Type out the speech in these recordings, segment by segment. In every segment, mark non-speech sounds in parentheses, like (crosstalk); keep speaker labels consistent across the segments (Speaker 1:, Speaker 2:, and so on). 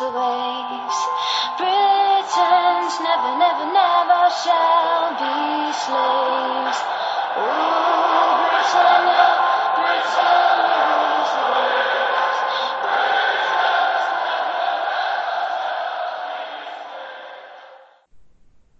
Speaker 1: Rules the waves. Britons never, never, never shall be slaves. Rule Britannia, Britannia.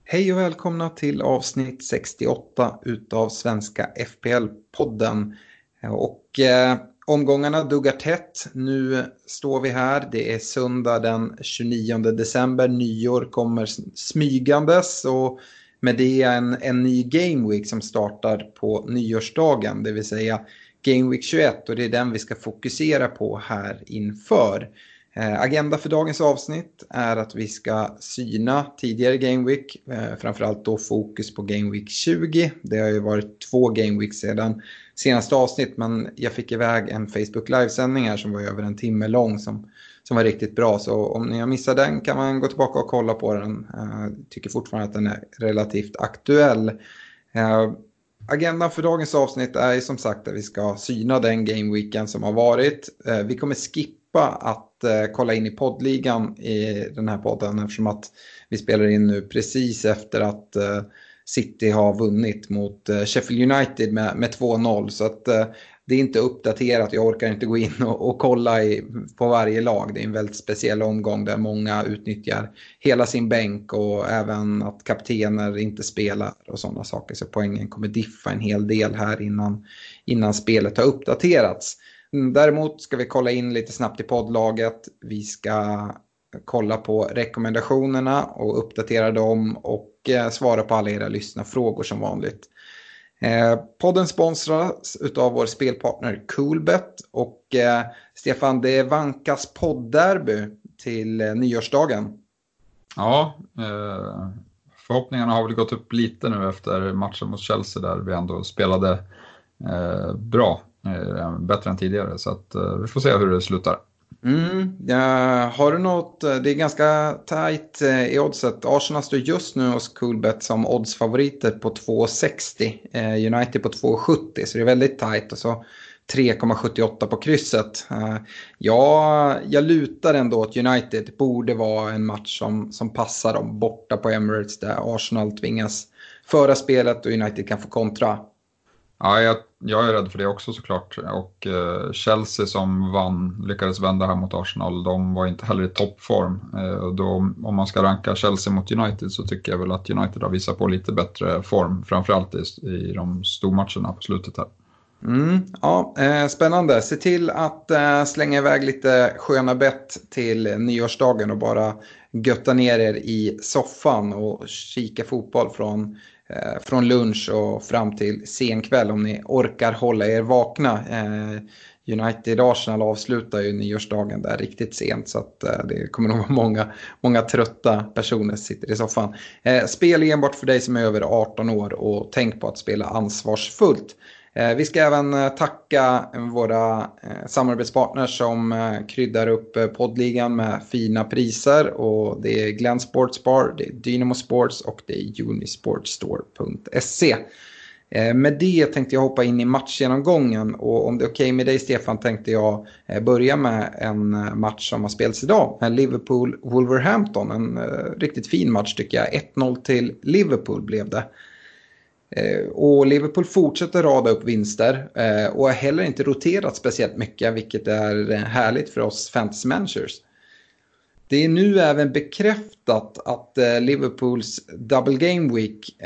Speaker 2: Hej och välkomna till avsnitt 68 utav Svenska FPL-podden. Och eh, omgångarna duggar tätt. Nu står vi här. Det är söndag den 29 december. Nyår kommer smygandes och med det en, en ny Game Week som startar på nyårsdagen, det vill säga Game Week 21 och det är den vi ska fokusera på här inför. Eh, agenda för dagens avsnitt är att vi ska syna tidigare Game Week, eh, framförallt då fokus på Game Week 20. Det har ju varit två Game Week sedan senaste avsnitt men jag fick iväg en Facebook livesändning här som var över en timme lång som, som var riktigt bra. Så om ni har missat den kan man gå tillbaka och kolla på den. Jag tycker fortfarande att den är relativt aktuell. Eh, agendan för dagens avsnitt är ju som sagt att vi ska syna den gameweekend som har varit. Eh, vi kommer skippa att eh, kolla in i poddligan i den här podden eftersom att vi spelar in nu precis efter att eh, City har vunnit mot eh, Sheffield United med, med 2-0. Så att eh, det är inte uppdaterat. Jag orkar inte gå in och, och kolla i, på varje lag. Det är en väldigt speciell omgång där många utnyttjar hela sin bänk och även att kaptener inte spelar och sådana saker. Så poängen kommer diffa en hel del här innan, innan spelet har uppdaterats. Mm, däremot ska vi kolla in lite snabbt i poddlaget. Vi ska kolla på rekommendationerna och uppdatera dem och och svara på alla era lyssnarfrågor som vanligt. Eh, podden sponsras av vår spelpartner Coolbet och eh, Stefan, det vankas poddderby till eh, nyårsdagen.
Speaker 3: Ja, eh, förhoppningarna har väl gått upp lite nu efter matchen mot Chelsea där vi ändå spelade eh, bra, bättre än tidigare. Så att, vi får se hur det slutar.
Speaker 2: Mm, ja, har du något, eh, det är ganska tajt eh, i oddset. Arsenal står just nu hos Coolbet som oddsfavoriter på 2,60. Eh, United på 2,70 så det är väldigt tajt. Och så 3,78 på krysset. Ja, jag lutar ändå åt United. Det borde vara en match som, som passar dem borta på Emirates där Arsenal tvingas föra spelet och United kan få kontra.
Speaker 3: Ja, jag, jag är rädd för det också såklart. Och eh, Chelsea som vann, lyckades vända här mot Arsenal, de var inte heller i toppform. Eh, då, om man ska ranka Chelsea mot United så tycker jag väl att United har visat på lite bättre form, framförallt i, i de stormatcherna på slutet här.
Speaker 2: Mm, ja, eh, spännande. Se till att eh, slänga iväg lite sköna bett till nyårsdagen och bara götta ner er i soffan och kika fotboll från, Eh, från lunch och fram till sen kväll om ni orkar hålla er vakna. Eh, United-Arsenal avslutar ju nyårsdagen där riktigt sent så att eh, det kommer nog (laughs) vara många, många trötta personer som sitter i soffan. Eh, spel enbart för dig som är över 18 år och tänk på att spela ansvarsfullt. Eh, vi ska även eh, tacka våra eh, samarbetspartners som kryddar upp poddligan med fina priser. Och det är Glenn Sports Bar, det är Dynamo Sports och det är Unisportstore.se. Med det tänkte jag hoppa in i matchgenomgången och om det är okej med dig Stefan tänkte jag börja med en match som har spelats idag. Liverpool-Wolverhampton, en riktigt fin match tycker jag. 1-0 till Liverpool blev det. Eh, och Liverpool fortsätter rada upp vinster eh, och har heller inte roterat speciellt mycket vilket är eh, härligt för oss fantasy managers. Det är nu även bekräftat att Liverpools Double Game Week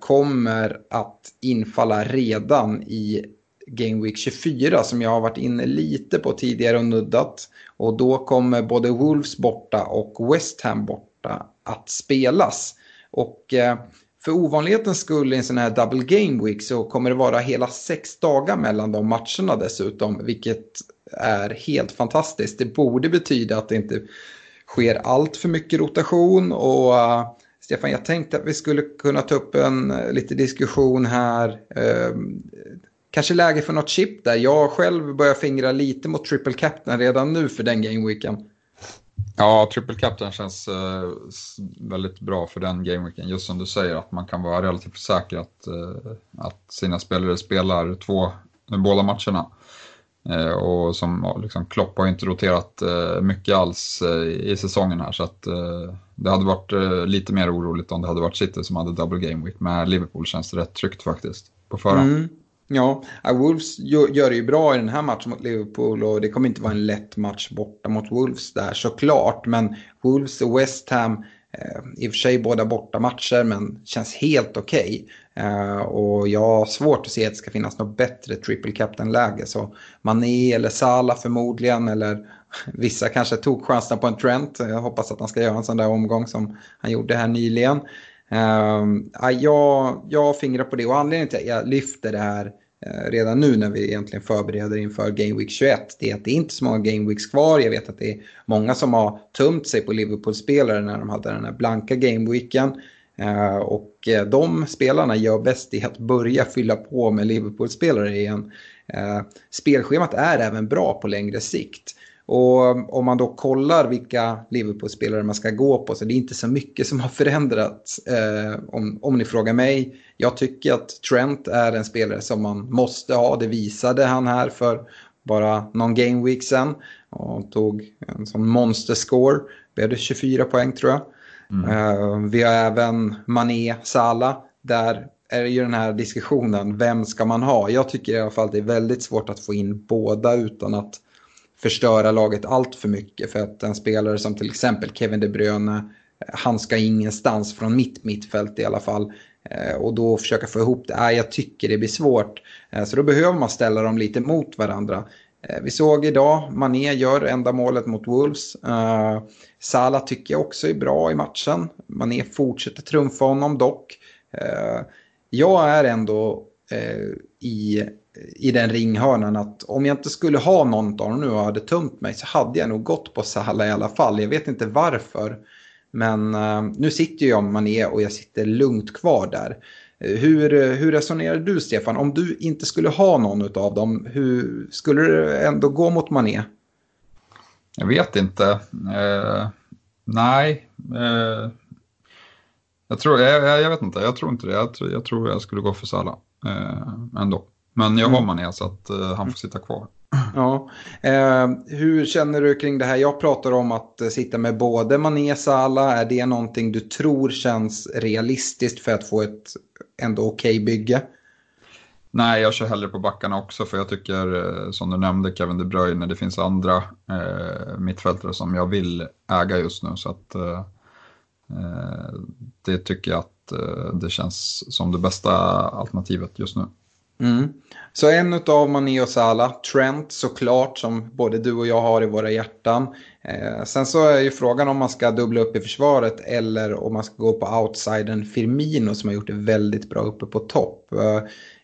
Speaker 2: kommer att infalla redan i Game Week 24 som jag har varit inne lite på tidigare och nuddat. Och då kommer både Wolves borta och West Ham borta att spelas. Och för ovanlighetens skull i en sån här double game week så kommer det vara hela sex dagar mellan de matcherna dessutom, vilket är helt fantastiskt. Det borde betyda att det inte sker allt för mycket rotation och uh, Stefan, jag tänkte att vi skulle kunna ta upp en uh, lite diskussion här. Uh, kanske läge för något chip där. Jag själv börjar fingra lite mot triple captain redan nu för den gameweeken.
Speaker 3: Ja, triple captain känns eh, väldigt bra för den gameweeken. Just som du säger att man kan vara relativt säker att, eh, att sina spelare spelar två, eh, båda matcherna. Eh, och som liksom, Klopp har inte roterat eh, mycket alls eh, i säsongen här så att det hade varit lite mer oroligt om det hade varit City som hade double gameweek. Men Med Liverpool känns det rätt tryggt faktiskt på förhand. Mm.
Speaker 2: Ja, äh, Wolves gör det ju bra i den här matchen mot Liverpool och det kommer inte vara en lätt match borta mot Wolves där såklart. Men Wolves och West Ham, eh, i och för sig båda borta matcher men känns helt okej. Okay. Eh, och jag har svårt att se att det ska finnas något bättre triple captain-läge. Så Mané eller Salah förmodligen eller (laughs) vissa kanske tog chansen på en Trent. Jag hoppas att han ska göra en sån där omgång som han gjorde här nyligen. Uh, jag, jag fingrar på det och anledningen till att jag lyfter det här uh, redan nu när vi egentligen förbereder inför Game Week 21 det är att det är inte så många Game Weeks kvar. Jag vet att det är många som har tömt sig på Liverpool-spelare när de hade den här blanka Game Weeken. Uh, och uh, de spelarna gör bäst i att börja fylla på med Liverpool-spelare igen. Ehm, spelschemat är även bra på längre sikt. Och om man då kollar vilka Liverpool-spelare man ska gå på så det är inte så mycket som har förändrats eh, om, om ni frågar mig. Jag tycker att Trent är en spelare som man måste ha. Det visade han här för bara någon game week sen. Och tog en sån monster-score. Blev det 24 poäng tror jag. Mm. Eh, vi har även Mané, Salah. Där är det ju den här diskussionen, vem ska man ha? Jag tycker i alla fall att det är väldigt svårt att få in båda utan att förstöra laget allt för mycket. För att en spelare som till exempel Kevin De Bruyne, eh, han ska ingenstans från mitt mittfält i alla fall. Eh, och då försöka få ihop det, äh, jag tycker det blir svårt. Eh, så då behöver man ställa dem lite mot varandra. Vi såg idag, Mané gör enda målet mot Wolves. Salah tycker jag också är bra i matchen. Mané fortsätter trumfa honom dock. Jag är ändå i i den ringhörnan att om jag inte skulle ha någon av dem nu och hade tömt mig så hade jag nog gått på Salah i alla fall. Jag vet inte varför. Men uh, nu sitter jag med Mané och jag sitter lugnt kvar där. Uh, hur, eh, hur resonerar du Stefan? Om du inte skulle ha någon av dem, hur skulle du ändå gå mot Mané?
Speaker 3: Jag vet inte. Uh, nej. jag, tror, jag, jag, vet inte, jag tror inte det. Jag, jag tror jag skulle gå för Salah ändå. Men jag har mm. Mané så att uh, han får sitta kvar.
Speaker 2: Ja. Eh, hur känner du kring det här? Jag pratar om att uh, sitta med både Mané och Salah. Är det någonting du tror känns realistiskt för att få ett ändå okej okay bygge?
Speaker 3: Nej, jag kör hellre på backarna också för jag tycker, uh, som du nämnde, Kevin De Bruyne, det finns andra eh, mittfältare som jag vill äga just nu. Så att det tycker jag att det känns som det bästa alternativet just nu.
Speaker 2: Mm. Så en av Mané och Salah, Trent såklart som både du och jag har i våra hjärtan. Eh, sen så är ju frågan om man ska dubbla upp i försvaret eller om man ska gå på outsidern Firmino som har gjort det väldigt bra uppe på topp. Eh,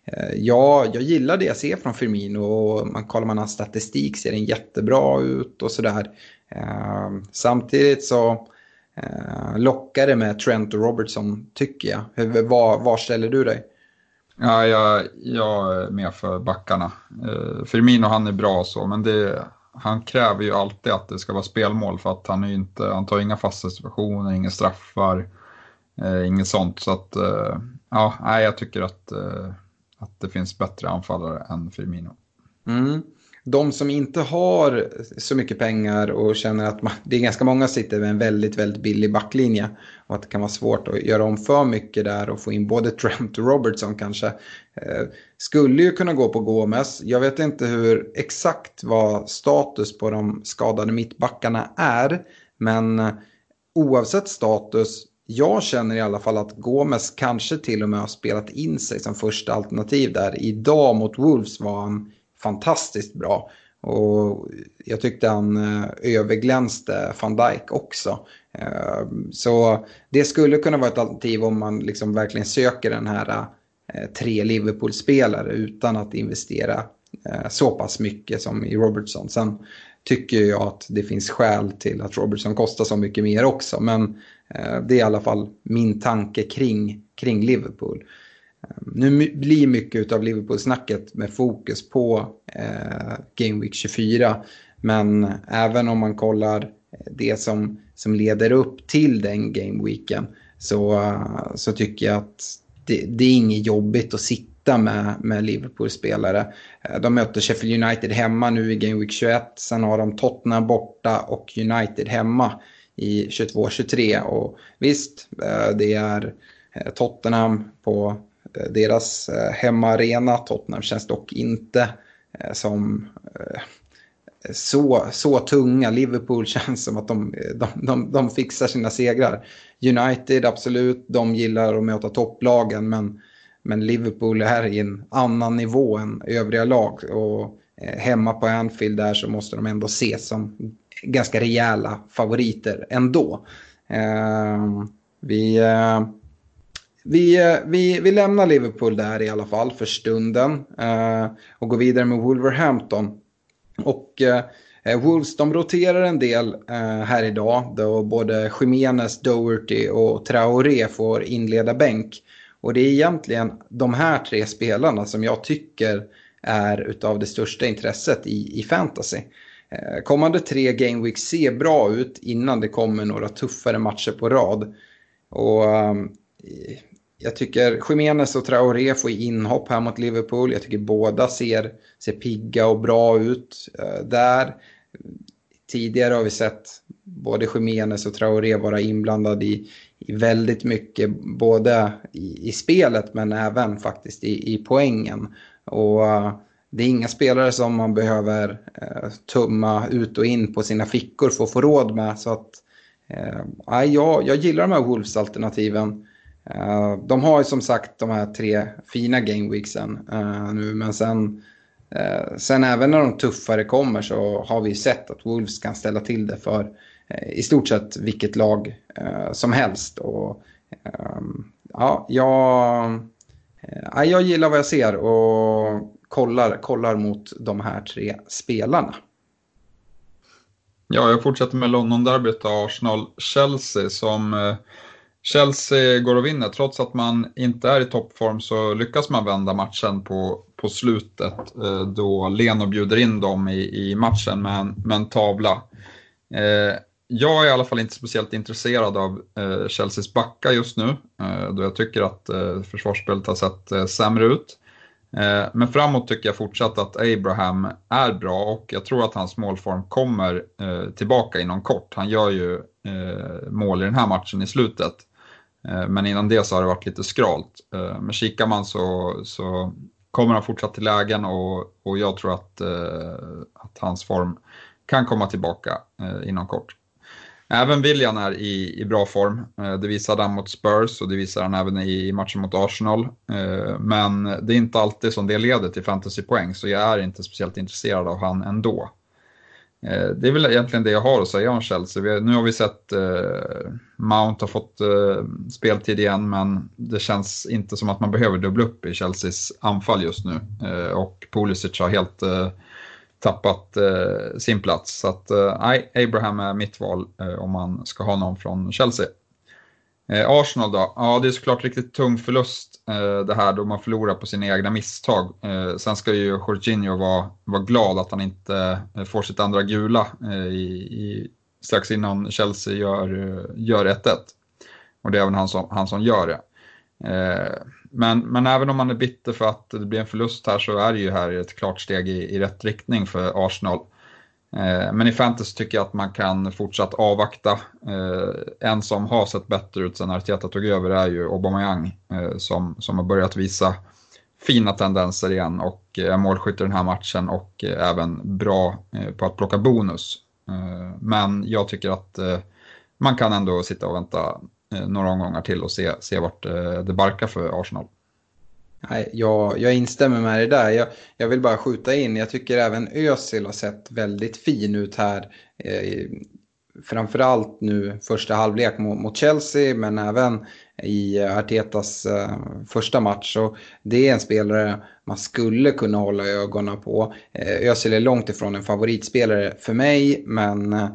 Speaker 2: eh ja, jag gillar det jag ser från Firmino och man kollar man hans statistik ser den jättebra ut och sådär. Eh, samtidigt så eh, lockar det med Trent och Robertson tycker jag. Var, var ställer du dig?
Speaker 3: Ja, jag, jag är med för backarna. Eh, Firmino han är bra så, men det, han kräver ju alltid att det ska vara spelmål för att han, är inte, han tar inga fasta situationer, inga straffar, eh, inget sånt. Så att, eh, ja, jag tycker att, eh, att det finns bättre anfallare än Firmino.
Speaker 2: Mm de som inte har så mycket pengar och känner att man, det är ganska många som sitter med en väldigt, väldigt billig backlinje och att det kan vara svårt att göra om för mycket där och få in både (laughs) Trent och Robertson kanske. Eh, skulle ju kunna gå på Gomes. Jag vet inte hur exakt vad status på de skadade mittbackarna är. Men eh, oavsett status, jag känner i alla fall att Gomes kanske till och med har spelat in sig som första alternativ där. Idag mot Wolves var han fantastiskt bra. Och jag tyckte han eh, överglänste van Dijk också. Eh, så det skulle kunna vara ett alternativ om man liksom verkligen söker den här eh, tre Liverpool-spelare utan att investera så pass mycket som i Robertson. Sen tycker jag att det finns skäl till att Robertson kostar så mycket mer också. Men det är i alla fall min tanke kring, kring Liverpool. Ehm, nu blir mycket av Liverpool-snacket med fokus på eh, Game Week 24. Men även om man kollar eh, det som, som leder upp till den Game Weeken så, eh, så tycker jag att det, det är inget jobbigt att sitta med, med Liverpool-spelare. Eh, de möter Sheffield United hemma nu i Game Week 21. Sen har de Tottenham borta och United hemma i 22-23. Och visst, det är Tottenham på deras eh, hemmaarena. Tottenham känns dock inte eh, som eh, så, så tunga. Liverpool (laughs) känns som att de, eh, de, de, de fixar sina segrar. United, absolut, de gillar att möta topplagen. Men, men Liverpool är i en annan nivå än övriga lag. Och eh, hemma på Anfield där så måste de ändå ses som ganska rejäla favoriter ändå. Ehm, eh, vi... Vi, eh, vi, vi lämnar Liverpool där i alla fall för stunden eh, och går vidare med Wolverhampton. Och eh, eh, Wolves de roterar en del eh, här idag då både Jiménez, Doherty och Traoré får inleda bänk. Och det är egentligen de här tre spelarna som jag tycker är utav det största intresset i, i fantasy. Eh, kommande tre Game Week ser bra ut innan det kommer några tuffare matcher på rad. Och ehm, jag tycker Jiménez och Traoré får inhopp här mot Liverpool. Jag tycker båda ser, ser pigga och bra ut eh, där. Tidigare har vi sett både Jiménez och Traoré vara inblandade i, i väldigt mycket, både i, i spelet men även faktiskt i, i poängen. Och eh, det är inga spelare som man behöver eh, tumma ut och in på sina fickor för att få råd med. Så att, uh, jag, jag gillar de här Wolves-alternativen. Uh, de har ju som sagt de här tre fina gameweeksen uh, eh, nu, men sen, uh, sen även när de tuffare kommer så har vi sett att Wolves kan ställa till det för i stort sett vilket lag som helst. Och, ehm, ja, jag, jag gillar vad jag ser och kollar, kollar mot de här tre spelarna.
Speaker 3: Ja, jag fortsätter med London-derbyt Arsenal-Chelsea som Chelsea går och vinner. Trots att man inte är i toppform så lyckas man vända matchen på, på slutet eh, då Leno bjuder in dem i, i matchen med en, med en tavla. Eh, jag är i alla fall inte speciellt intresserad av eh, Chelseas backa just nu eh, då jag tycker att eh, försvarsspelet har sett eh, sämre ut. Men framåt tycker jag fortsatt att Abraham är bra och jag tror att hans målform kommer tillbaka inom kort. Han gör ju mål i den här matchen i slutet. Eh, men innan det så har det varit lite skralt. Eh, men kikar man så, så kommer han fortsatt till lägen och, och jag tror att, eh, att hans form kan komma tillbaka inom kort. Även William är i, i bra form. Det visade han mot Spurs och det visar han även i matchen mot Arsenal. Men det är inte alltid som det leder till fantasypoäng så jag är inte speciellt intresserad av han ändå. Det är väl egentligen det jag har att säga om Chelsea. Nu har vi sett Mount har fått eh, speltid igen men det känns inte som att man behöver dubbla upp i Chelseas anfall just nu. Eh, och Pulisic har helt eh, tappat eh, sin plats. Så att nej, Abraham är mitt val om man ska ha någon från Chelsea. Eh, Arsenal då? Ja, det är såklart riktigt tung förlust eh, det här då man förlorar på sina egna misstag. Eh, sen ska ju Jorginho vara, vara glad att han inte eh, får sitt andra gula eh, i, i, strax innan Chelsea gör, eh, gör 1-1. Och det är även han som, han som gör det. Eh, men, men även om man är bitter för att det blir en förlust här så är det ju här ett klart steg i, i rätt riktning för Arsenal. Eh, men i fantasy tycker jag att man kan fortsatt avvakta. Eh, en som har sett bättre ut sen Arteta tog över är ju Aubameyang eh, som, som har börjat visa fina tendenser igen och är målskytt i den här matchen och även bra på att plocka bonus. Eh, men jag tycker att eh, man kan ändå sitta och vänta eh, några omgångar till och se, se vart det barkar för Arsenal.
Speaker 2: Nej, jag, jag instämmer med dig där. Jag, jag vill bara skjuta in, jag tycker även Özil har sett väldigt fin ut här. Eh, framförallt nu första halvlek mot, mot Chelsea men även i Artetas eh, första match. Och det är en spelare man skulle kunna hålla ögonen på. Eh, Özil är långt ifrån en favoritspelare för mig men eh,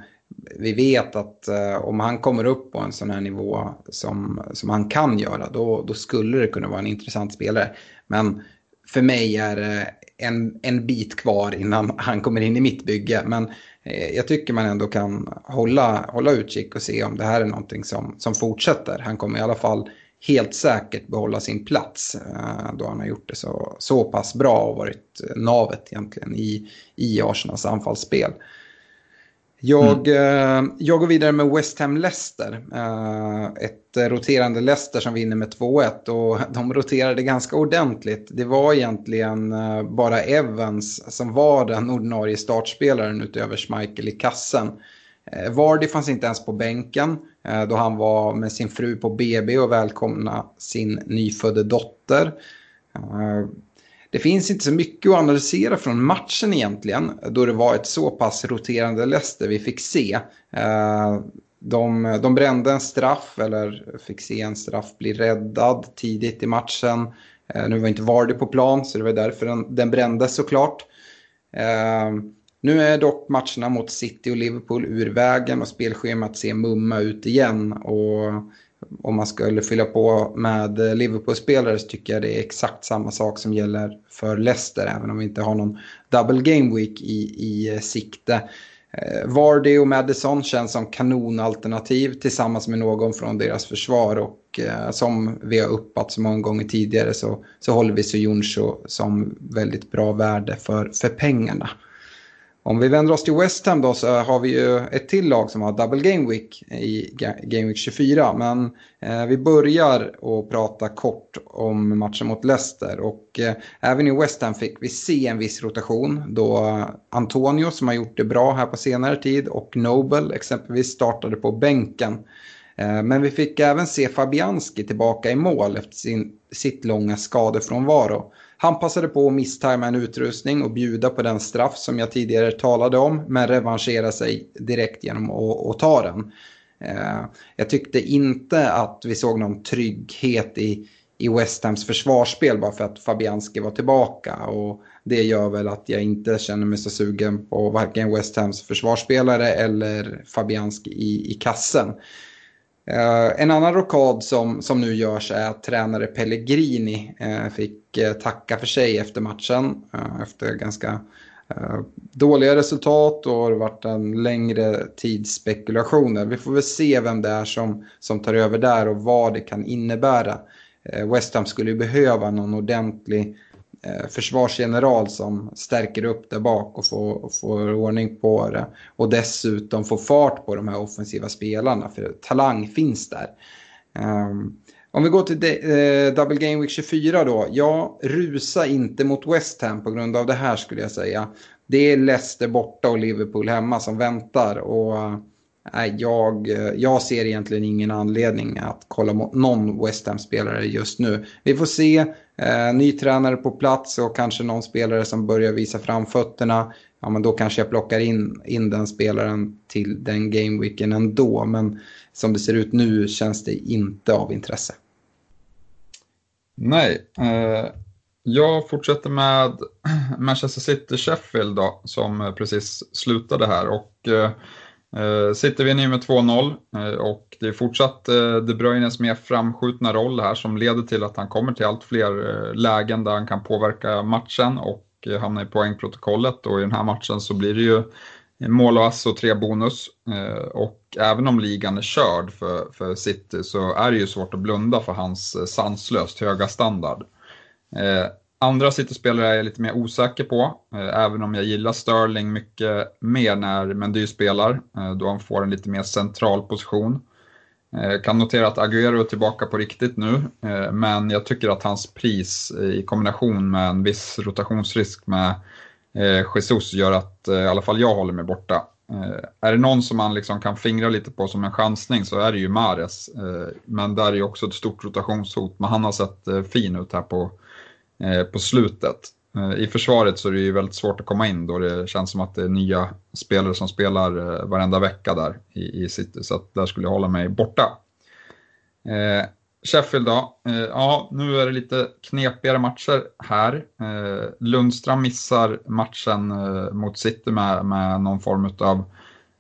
Speaker 2: vi vet att eh, om han kommer upp på en sån här nivå som, som han kan göra, då, då skulle det kunna vara en intressant spelare. Men för mig är det en, en bit kvar innan han kommer in i mitt bygge. Men eh, Eh, jag tycker man ändå kan hålla, hålla utkik och se om det här är någonting som, som fortsätter. Han kommer i alla fall helt säkert behålla sin plats eh, då han har gjort det så, så pass bra och varit navet egentligen i, i Arsenals anfallsspel. Jag, mm. eh, jag går vidare med West Ham Leicester. Eh, ett roterande Leicester som vinner med 2-1 och (laughs) de roterade ganska ordentligt. Det var egentligen eh, bara Evans som var den ordinarie startspelaren utöver Schmeichel i kassen. Eh, Vardy fanns inte ens på bänken eh, då han var med sin fru på BB och välkomna sin nyfödde dotter. Eh, det finns inte så mycket att analysera från matchen egentligen, då det var ett så pass roterande Leicester vi fick se. Eh, de, de brände en straff, eller fick se en straff bli räddad tidigt i matchen. Eh, nu var inte Vardy på plan, så det var därför den, den brändes såklart. Eh, nu är dock matcherna mot City och Liverpool ur vägen och spelschemat ser mumma ut igen. Och om man skulle fylla på med Liverpool-spelare så tycker jag det är exakt samma sak som gäller för Leicester, även om vi inte har någon double game week i, i eh, sikte. Eh, Vardy och Madison känns som kanonalternativ tillsammans med någon från deras försvar och eh, som vi har uppat så många gånger tidigare så, så håller vi Sojuncho som väldigt bra värde för, för pengarna. Om vi vänder oss till West Ham då så har vi ju ett till lag som har double game week i game week 24. Men eh, vi börjar att prata kort om matchen mot Leicester. Och eh, även i West Ham fick vi se en viss rotation då Antonio som har gjort det bra här på senare tid och Nobel exempelvis startade på bänken. Eh, men vi fick även se Fabianski tillbaka i mål efter sin, sitt långa skadefrånvaro. Han passade på att misstajma en utrustning och bjuda på den straff som jag tidigare talade om, men revanschera sig direkt genom att, att ta den. Eh, jag tyckte inte att vi såg någon trygghet i, i West Hams försvarsspel bara för att Fabianski var tillbaka. Och det gör väl att jag inte känner mig så sugen på varken West Hams försvarsspelare eller Fabianski i, i kassen. Eh, en annan rockad som, som nu görs är att tränare Pellegrini eh, fick Eh, tacka för sig efter matchen. Eh, efter ganska eh, dåliga resultat och har varit en längre tids spekulationer. Vi får väl se vem det är som, som tar över där och vad det kan innebära. West Ham skulle ju behöva någon ordentlig försvarsgeneral som stärker upp där bak och får, får ordning på det. Och dessutom får fart på de här offensiva spelarna, för talang finns där. Ehm, om vi går till de, eh, Double Game Week 24 då. Ja, rusa inte mot West Ham på grund av det här skulle jag säga. Det är Leicester borta och Liverpool hemma som väntar. Och eh, jag, eh, jag ser egentligen ingen anledning att kolla mot någon West Ham-spelare just nu. Vi får se, eh, ny tränare på plats och kanske någon spelare som börjar visa framfötterna. Ja, men då kanske jag plockar in, in den spelaren till den gameweeken ändå. Men som det ser ut nu känns det inte av intresse.
Speaker 3: Nej, eh, jag fortsätter med (clears throat) Manchester City-Sheffield då, som eh, precis slutade här. och... Eh, eh City vinner ju med 2-0 eh, och det är fortsatt De Bruynes mer framskjutna roll här som leder till att han kommer till allt fler lägen där han kan påverka matchen och och eh, hamnar i poängprotokollet och i den här matchen så blir det ju mål och ass och tre bonus. Eh, och även om ligan är körd för, för City så är det ju svårt att blunda för hans eh, sanslöst höga standard. Andra City-spelare är jag lite mer osäker på, även om jag gillar Sterling mycket mer när Mendy spelar, då han får en lite mer central position. Jag kan notera att Agüero är tillbaka på riktigt nu, eh, men jag tycker att hans pris i kombination med en viss rotationsrisk med eh, Jesus gör att i alla fall jag håller mig borta. är det någon som man liksom kan fingra lite på som en chansning så är det ju Mares. men där är ju också ett stort rotationshot. Men han har sett fin ut här på, på slutet. Eh, I försvaret så är det ju väldigt svårt att komma in då det känns som att det är nya spelare som spelar eh, varenda vecka där i, i City. Så att där skulle jag hålla mig borta. Eh, Sheffield då. Eh, ja, nu är det lite knepigare matcher här. Eh, Lundström missar matchen eh, mot City med, med någon form av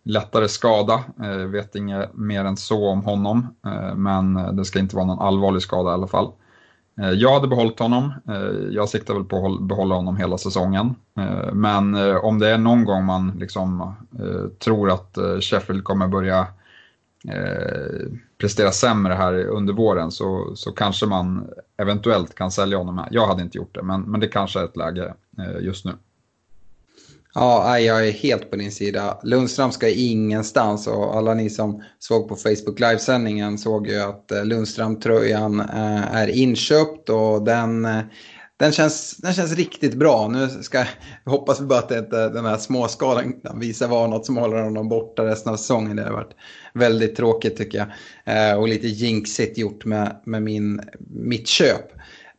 Speaker 3: lättare skada. Vet inget mer än så om honom, men det ska inte vara någon allvarlig skada i alla fall. Eh, jag hade behållit honom. Eh, jag siktar väl på att behålla honom hela säsongen. Eh, men om det är någon gång man liksom tror att Sheffield kommer börja prestera sämre här under våren så, så kanske man eventuellt kan sälja honom här. Jag hade inte gjort det, men, men det kanske är ett läge just nu.
Speaker 2: Ja, jag är helt på din sida. Lundström ska ingenstans och alla ni som såg på Facebook livesändningen såg ju att eh, Lundström-tröjan eh, är inköpt och den eh, den känns, den känns riktigt bra. Nu ska hoppas vi bara att inte den här småskalan visar vara något som håller honom borta resten av säsongen. Det har varit väldigt tråkigt tycker jag. Eh, och lite jinxigt gjort med, med min, mitt köp.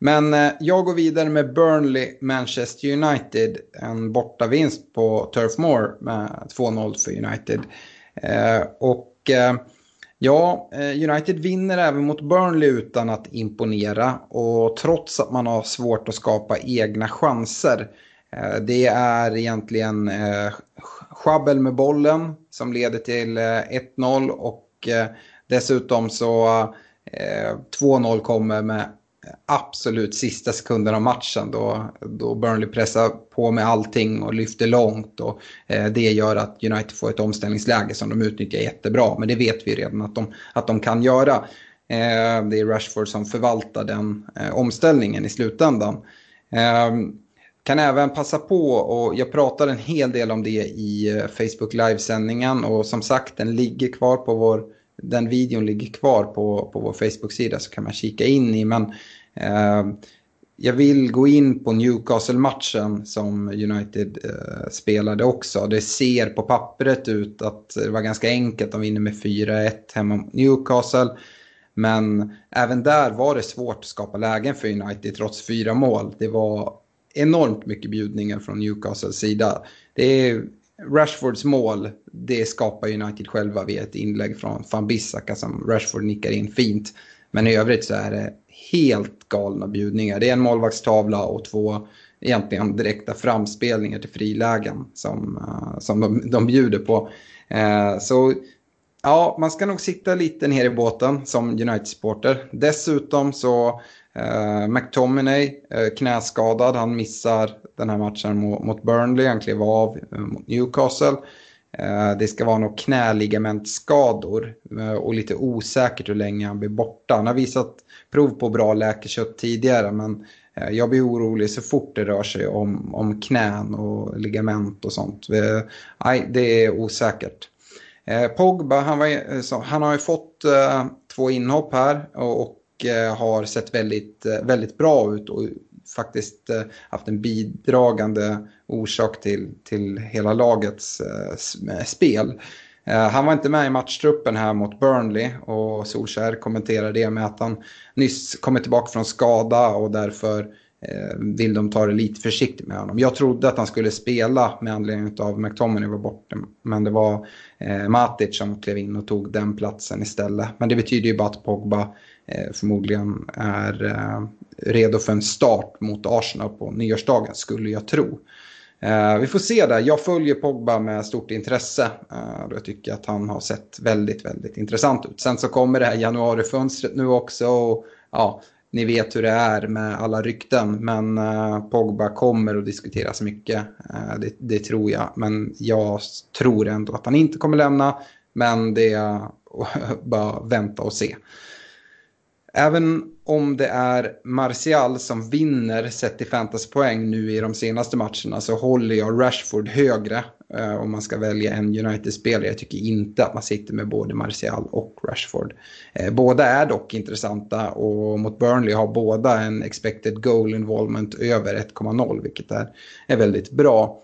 Speaker 2: Men eh, jag går vidare med Burnley Manchester United. En bortavinst på Turf Moor med 2-0 för United. Eh, och eh, Ja, United vinner även mot Burnley utan att imponera och trots att man har svårt att skapa egna chanser. Det är egentligen sjabbel schabbel med bollen som leder till 1-0 och dessutom så 2-0 kommer med absolut sista sekunden av matchen då, då Burnley pressar på med allting och lyfter långt. Och, eh, det gör att United får ett omställningsläge som de utnyttjar jättebra. Men det vet vi redan att de, att de kan göra. Eh, det är Rashford som förvaltar den eh, omställningen i slutändan. Eh, kan även passa på och jag pratade en hel del om det i eh, Facebook livesändningen och som sagt den ligger kvar på vår den videon ligger kvar på, på vår Facebook-sida så kan man kika in i. Men eh, jag vill gå in på Newcastle-matchen som United eh, spelade också. Det ser på pappret ut att det var ganska enkelt. De vinner med 4-1 hemma mot Newcastle. Men även där var det svårt att skapa lägen för United trots fyra mål. Det var enormt mycket bjudningar från Newcastles sida. Det är Rashfords mål, det skapar United själva via ett inlägg från van Bissaka som Rashford nickar in fint. Men i övrigt så är det helt galna bjudningar. Det är en målvaktstavla och två egentligen direkta framspelningar till frilägen som, eh, som de, de bjuder på. Eh, så ja, man ska nog sitta lite ner i båten som United-supporter. Dessutom så Uh, McTominay uh, knäskadad, han missar den här matchen mot, mot Burnley, han klev av uh, mot Newcastle. Uh, det ska vara några knäligamentskador uh, och lite osäkert hur länge han blir borta. Han har visat prov på bra läkekött tidigare men jag blir orolig så fort det rör sig om, om knän och ligament och sånt. Nej, det är osäkert. Pogba, han, var, han har ju fått två inhopp här och Eh, har sett väldigt, eh, väldigt bra ut och faktiskt eh, haft en bidragande orsak till, till hela lagets spel. Han var inte med i matchtruppen här mot Burnley och Solskär kommenterade det med att han nyss kommit tillbaka från skada och därför vill de ta det lite försiktigt med honom. Jag trodde att han skulle spela med anledning av att McTominay var borta. Men det var Matic som klev in och tog den platsen istället. Men det betyder ju bara att Pogba Eh, förmodligen är eh, redo för en start mot Arsenal på nyårsdagen skulle jag tro. Eh, vi får se där. Jag följer Pogba med stort intresse. Jag tycker att han har sett väldigt, väldigt intressant ut. Sen så kommer det här januarifönstret nu också. Och, ja, ni vet hur det är med alla rykten. Men Pogba kommer att diskuteras mycket. Det, det, tror jag. Men jag tror ändå att han inte kommer lämna. Men det är (laughs) bara vänta och se. Även om det är Martial som vinner sett i fantasypoäng nu i de senaste matcherna så håller jag Rashford högre eh, om man ska välja en United-spelare. Jag tycker inte att man sitter med både Martial och Rashford. Eh, båda är dock intressanta och mot Burnley har båda en expected goal involvement över 1,0 vilket är, är väldigt bra.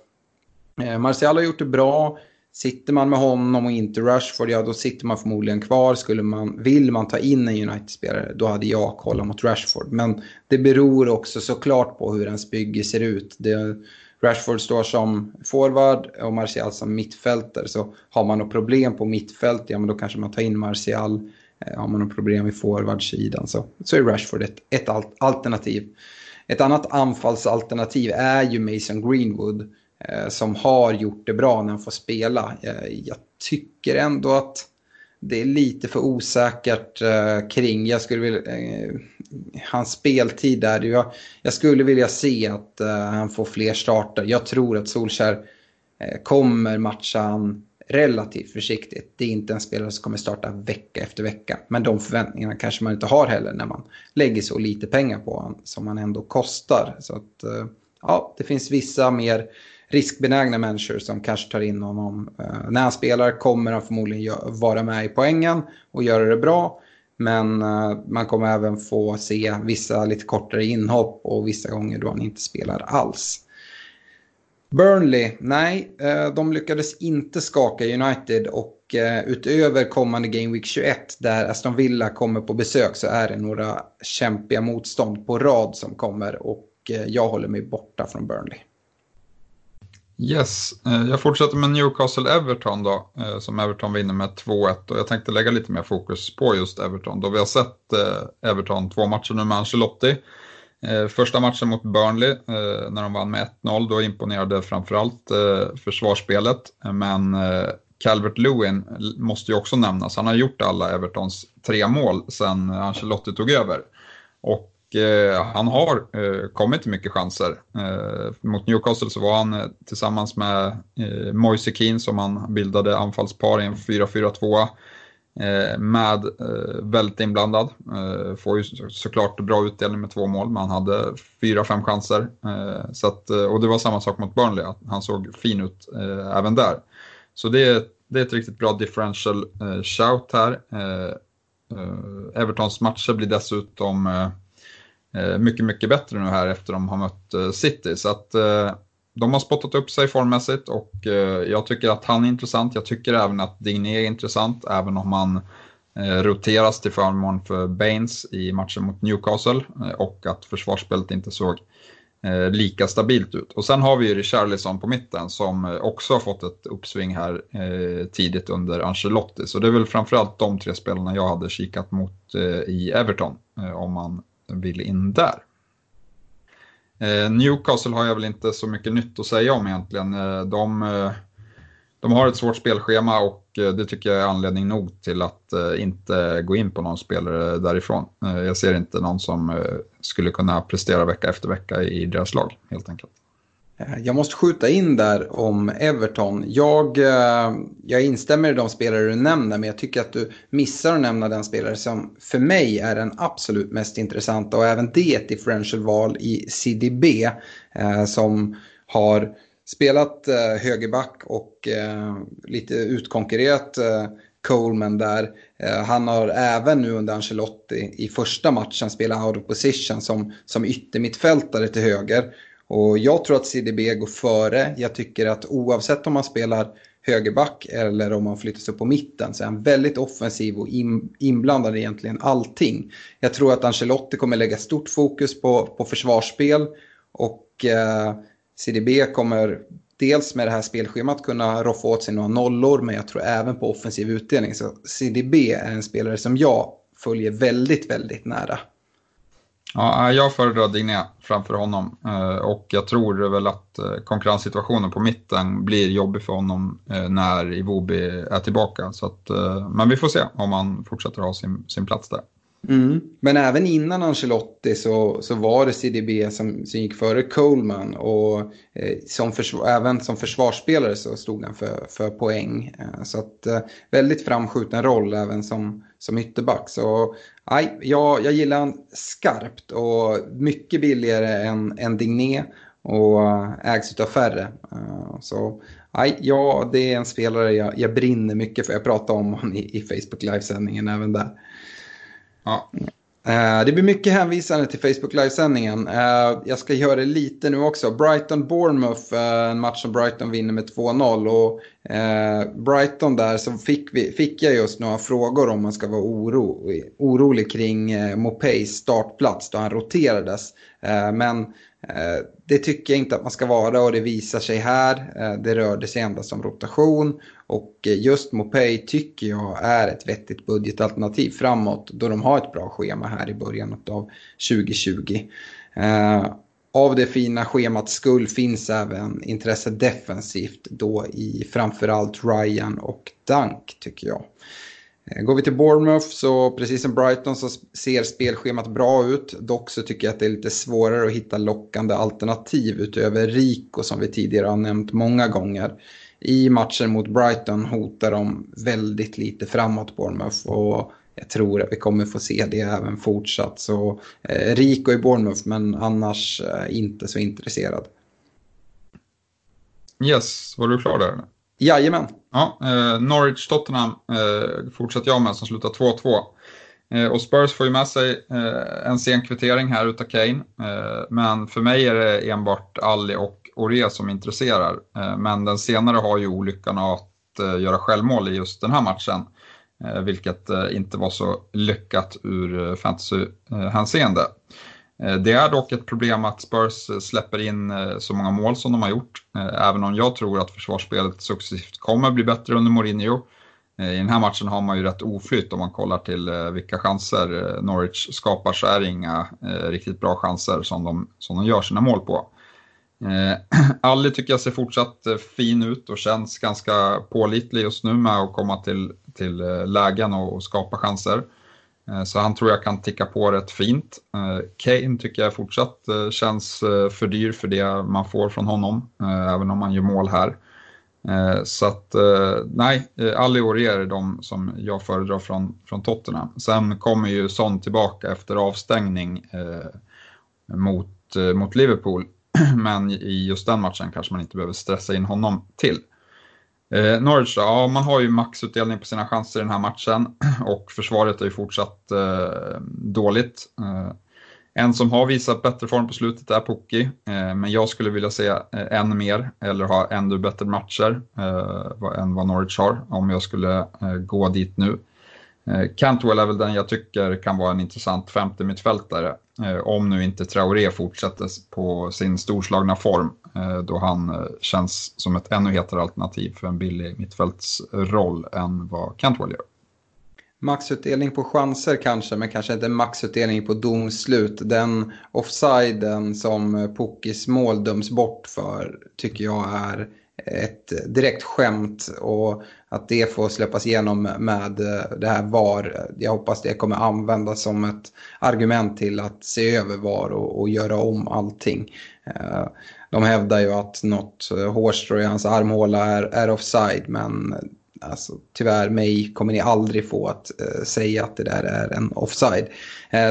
Speaker 2: Eh, Martial har gjort det bra Sitter man med honom och inte Rashford, ja då sitter man förmodligen kvar. Skulle man, vill man ta in en United-spelare, då hade jag kollat mot Rashford. Men det beror också såklart på hur ens bygge ser ut. Det, Rashford står som forward och Martial som mittfältare. Så har man något problem på mittfält, ja men då kanske man tar in Martial. Eh, har man något problem i forwardsidan så, så är Rashford ett, ett alternativ. Ett annat anfallsalternativ är ju Mason Greenwood Eh, som har gjort det bra när han får spela. Eh, jag tycker ändå att det är lite för osäkert eh, kring. Jag skulle vilja, eh, hans speltid där. Jag, jag skulle vilja se att eh, han får fler starter. Jag tror att Solskär eh, kommer matcha han relativt försiktigt. Det är inte en spelare som kommer starta vecka efter vecka. Men de förväntningarna kanske man inte har heller när man lägger så lite pengar på honom som han ändå kostar. Så att, eh, ja, det finns vissa mer riskbenägna människor som kanske tar in honom. Eh, när han spelar kommer han förmodligen vara med i poängen och göra det bra. Men eh, man kommer även få se vissa lite kortare inhopp och vissa gånger då han inte spelar alls. Burnley, nej, eh, de lyckades inte skaka United och eh, utöver kommande Game Week 21 där Aston Villa kommer på besök så är det några kämpiga motstånd på rad som kommer och eh, jag håller mig borta från Burnley.
Speaker 3: Yes, eh, jag fortsätter med Newcastle-Everton då, eh, som Everton vinner med 2-1 och jag tänkte lägga lite mer fokus på just Everton då vi har sett eh, Everton två matcher nu med Ancelotti. Första matchen mot Burnley när de vann med 1-0, då imponerade framförallt försvarsspelet. Men Calvert Lewin måste ju också nämnas. Han har gjort alla Evertons tre mål sedan Ancelotti tog över. Och Eh, han har eh, kommit till mycket chanser. Eh, mot Newcastle så var han tillsammans med Moise Keane som han bildade anfallspar i en 4-4-2. Med eh, väldigt inblandad. Får ju såklart bra utdelning med två mål, men han hade fyra, fem chanser. Så att, och det var samma sak mot Burnley, att han såg fin ut även där. Så det är, det är ett riktigt bra differential shout här. Evertons matcher blir dessutom Eh, mycket, mycket bättre nu här efter de har mött eh, City. Så att eh, de har spottat upp sig formmässigt och jag tycker att han är intressant. Jag tycker även att Digné är intressant, även om han roteras till förmån för Baines i matchen mot Newcastle och att försvarsspelet inte såg lika stabilt ut. Och sen har vi ju Richarlison på mitten som också har fått ett uppsving här tidigt under Ancelotti. Så det är väl framförallt de tre spelarna jag hade kikat mot i Everton om man vill in där. Eh, Newcastle har jag väl inte så mycket nytt att säga om egentligen. Eh, de, eh, de har ett svårt spelschema och det tycker jag är anledning nog till att inte gå in på någon spelare därifrån. Jag ser inte någon som skulle kunna prestera vecka efter vecka i deras lag helt enkelt.
Speaker 2: Eh, jag måste skjuta in där om Everton. Jag, eh, jag instämmer i de spelare du nämner, men jag tycker att du missar att nämna den spelare som för mig är den absolut mest intressanta och även det ett differential-val i CDB eh, som har spelat högerback och lite utkonkurrerat Coleman där. Han har även nu under Ancelotti i första matchen spelat out of position som, som yttermittfältare till höger. Och jag tror att CDB går före. Jag tycker att oavsett om man spelar högerback eller om man flyttas upp på mitten så är han väldigt offensiv och in, inblandad i egentligen allting. Jag tror att Ancelotti kommer lägga stort fokus på, på försvarsspel och eh, CDB kommer dels med det här spelschemat kunna roffa åt sig några nollor men jag tror även på offensiv utdelning. Så CDB är en spelare som jag följer väldigt, väldigt nära.
Speaker 3: Ja, jag föredrar Digné framför honom eh, och jag tror väl att eh, konkurrenssituationen på mitten blir jobbig för honom eh, när Iwobi är tillbaka. Så att, men vi får se om han fortsätter ha sin, sin plats där.
Speaker 2: Mm. Men även innan Ancelotti så, så var det CDB som, som gick före Coleman och eh, som försvar, även som försvarsspelare så stod han för, för poäng. Eh, så att eh, väldigt framskjuten roll även som, som ytterback. Så Nej, jag, jag gillar han skarpt och mycket billigare än, än Digné och ägs av färre. Eh, så nej, ja, det är en spelare jag, jag brinner mycket för. Jag pratade om honom i, i Facebook livesändningen även där.
Speaker 3: Ja.
Speaker 2: Eh, det blir mycket hänvisande till Facebook Live-sändningen. Eh, jag ska göra det lite nu också. Brighton-Bournemouth, eh, en match som Brighton vinner med 2-0. Och Brighton där så fick, vi, fick jag just några frågor om man ska vara oro, orolig kring Mopeys startplats då han roterades. Men det tycker jag inte att man ska vara och det visar sig här. Det rörde sig endast om rotation och eh, just Mopay tycker jag är ett vettigt budgetalternativ framåt då de har ett bra schema här i början av 2020. Eh, av det fina schemat skull finns även intresse defensivt då i framförallt Ryan och Dunk tycker jag. Eh, går vi till Bournemouth så precis som Brighton så ser spelschemat bra ut. Dock så tycker jag att det är lite svårare att hitta lockande alternativ utöver Rico som vi tidigare har nämnt många gånger i matchen mot Brighton hotar de väldigt lite framåt Bournemouth och jag tror att vi kommer få se det även fortsatt. Så eh, Rico i Bournemouth men annars eh, inte så intresserad.
Speaker 3: Yes, var du klar där?
Speaker 2: Jajamän.
Speaker 3: Ja, eh, Norwich-Tottenham eh, fortsätter jag med som slutar 2-2. Eh, och Spurs får ju med sig eh, en sen kvittering här utav Kane. Eh, men för mig är det enbart Ali och Ore som intresserar. Eh, men den senare har ju olyckan att eh, göra självmål i just den här matchen. Eh, vilket inte var så lyckat ur fantasyhänseende. Det är dock ett problem att Spurs släpper in så många mål som de har gjort. Även om jag tror att försvarsspelet successivt kommer bli bättre under Mourinho. I den här matchen har man ju rätt oflytt om man kollar till vilka chanser Norwich skapar så är det inga riktigt bra chanser som de, som de gör sina mål på. Eh, (clears throat) Ali tycker jag ser fortsatt eh, fin ut och känns ganska pålitlig just nu med att komma till, till eh, lägen och, och skapa chanser. Eh, så han tror jag kan ticka på rätt fint. Kane tycker jag fortsatt känns för dyr för det man får från honom, även om han gör mål här. Så att nej, Ali och är de som jag föredrar från, från Tottenham. Sen kommer ju Son tillbaka efter avstängning mot, mot Liverpool (clears throat) men i just den matchen kanske man inte behöver stressa in honom till. Eh, Norwich då, ja man har ju maxutdelning på sina chanser i den här matchen (clears throat) och försvaret är ju fortsatt eh, dåligt. Eh, en som har visat bättre form på slutet är Pukki, eh, men jag skulle vilja se eh, än mer eller ha ännu bättre matcher eh, än vad Norwich har om jag skulle eh, gå dit nu. Eh, Cantwell är väl den jag tycker kan vara en intressant femte mittfältare. Eh, om nu inte Traoré fortsätter på sin storslagna form eh, då han känns som ett ännu hetare alternativ för en billig mittfältsroll än vad Cantwell gör.
Speaker 2: Maxutdelning på chanser kanske, men kanske inte maxutdelning på domslut. Den offsiden som Pukis mål döms bort för tycker jag är ett direkt skämt och att det får släppas igenom med eh, det här VAR. Jag hoppas det kommer användas som ett argument till att se över VAR och, och göra om allting. Eh, de hävdar ju att något eh, hårstrå i hans armhåla är, är offside men alltså, tyvärr mig kommer ni aldrig få att säga att det där är en offside.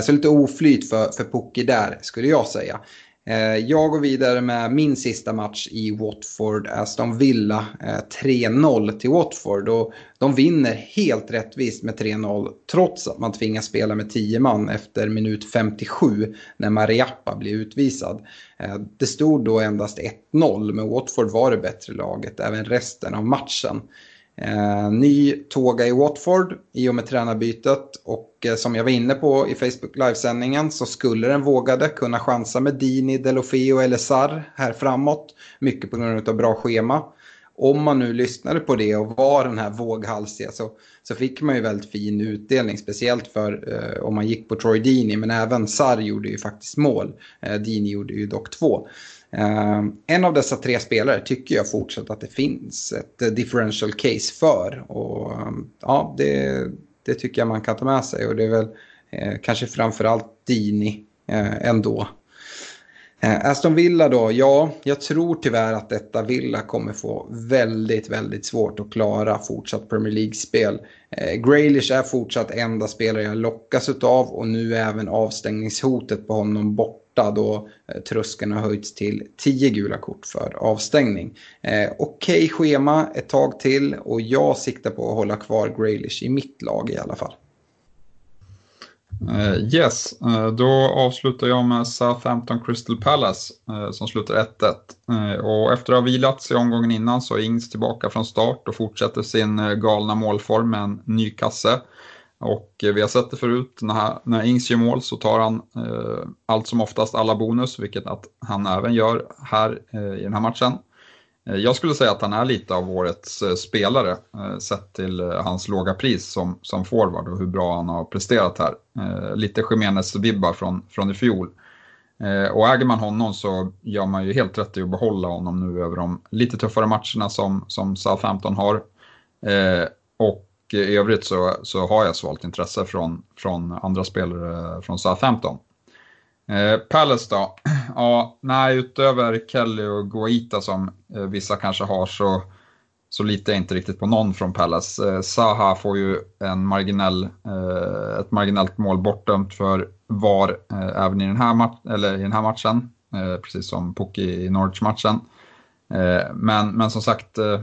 Speaker 2: Så lite oflyt för, för Pucki där skulle jag säga. Eh, jag går vidare med min sista match i Watford, Aston Villa. Eh, 3-0 till Watford och de vinner helt rättvist med 3-0 trots att man tvingas spela med 10 man efter minut 57 när Mariappa blir utvisad. Eh, det stod då endast 1-0 men Watford var det bättre laget även resten av matchen. Eh, ny tåga i Watford i och med tränarbytet och eh, som jag var inne på i Facebook livesändningen så skulle den vågade kunna chansa med Dini, Delofeo eller Sarr här framåt. Mycket på grund av bra schema. Om man nu lyssnade på det och var den här våghalsiga så, så fick man ju väldigt fin utdelning. Speciellt för eh, om man gick på Troy Dini men även Sarr gjorde ju faktiskt mål. Eh, Dini gjorde ju dock två. Ehm, en av dessa tre spelare tycker jag fortsatt att det finns ett eh, differential case för. Och ehm, ja, det, det, tycker jag man kan ta med sig. Och det är väl uh, kanske framförallt Dini eh, ändå. Aston Villa då, ja, jag tror tyvärr att detta Villa kommer få väldigt, väldigt svårt att klara fortsatt Premier League-spel. Eh, Graylish är fortsatt enda spelare jag lockas av och nu är även avstängningshotet på honom borta borta då eh, tröskeln har höjts till 10 gula kort för avstängning. Eh, Okej okay schema ett tag till och jag siktar på att hålla kvar Graylish i mitt lag i alla fall.
Speaker 3: Uh, yes, uh, då avslutar jag med Southampton Crystal Palace uh, som slutar 1-1. och efter att ha vilats i omgången innan så är Ings tillbaka från start och fortsätter sin galna målform med en ny kasse. Och eh, vi har sett det förut, när, när Ings gör mål så tar han eh, allt som oftast alla bonus, vilket att han även gör här eh, i den här matchen. Eh, jag skulle säga att han är lite av årets eh, spelare eh, sett till hans låga pris som, som forward och hur bra han har presterat här. Lite Jiménez-vibbar från, från i fjol. Och äger man honom så gör man ju helt rätt i att behålla honom nu över de lite tuffare matcherna som, som Southampton har. Och i övrigt så, så har jag svalt intresse från, från andra spelare från Southampton. Eh, Palace då? (clears throat) Ja, nej, utöver Kelly och Guaita som eh, vissa kanske har så, så litar jag inte riktigt på någon från Palace. Eh, Saha får ju en marginell, eh, ett marginellt mål bortdömt för VAR eh, även i den här, eller i den här matchen, eh, precis som Pukki i Norwich-matchen. Eh, men, men som sagt, eh,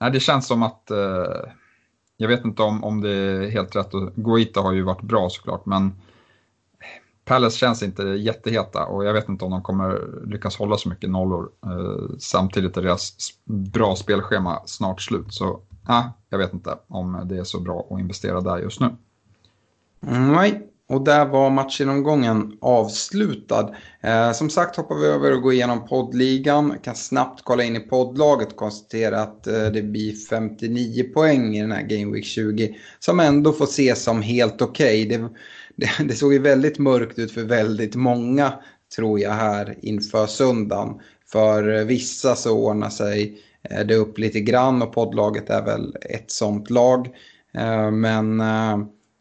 Speaker 3: nej, det känns som att eh, jag vet inte om, om det är helt rätt. Guaita har ju varit bra såklart, men Palace känns inte jätteheta och jag vet inte om de kommer lyckas hålla så mycket nollor. Eh, samtidigt är deras bra spelschema snart slut. Så eh, jag vet inte om det är så bra att investera där just nu.
Speaker 2: Nej, och där var matchgenomgången avslutad. Eh, som sagt hoppar vi över och går igenom poddligan. Kan snabbt kolla in i poddlaget och konstatera att eh, det blir 59 poäng i den här Game Week 20. Som ändå får ses som helt okej. Okay det, det såg ju väldigt mörkt ut för väldigt många tror jag här inför söndagen. För eh, vissa så ordnar sig eh, det upp lite grann och poddlaget är väl ett sånt lag. Eh, men eh,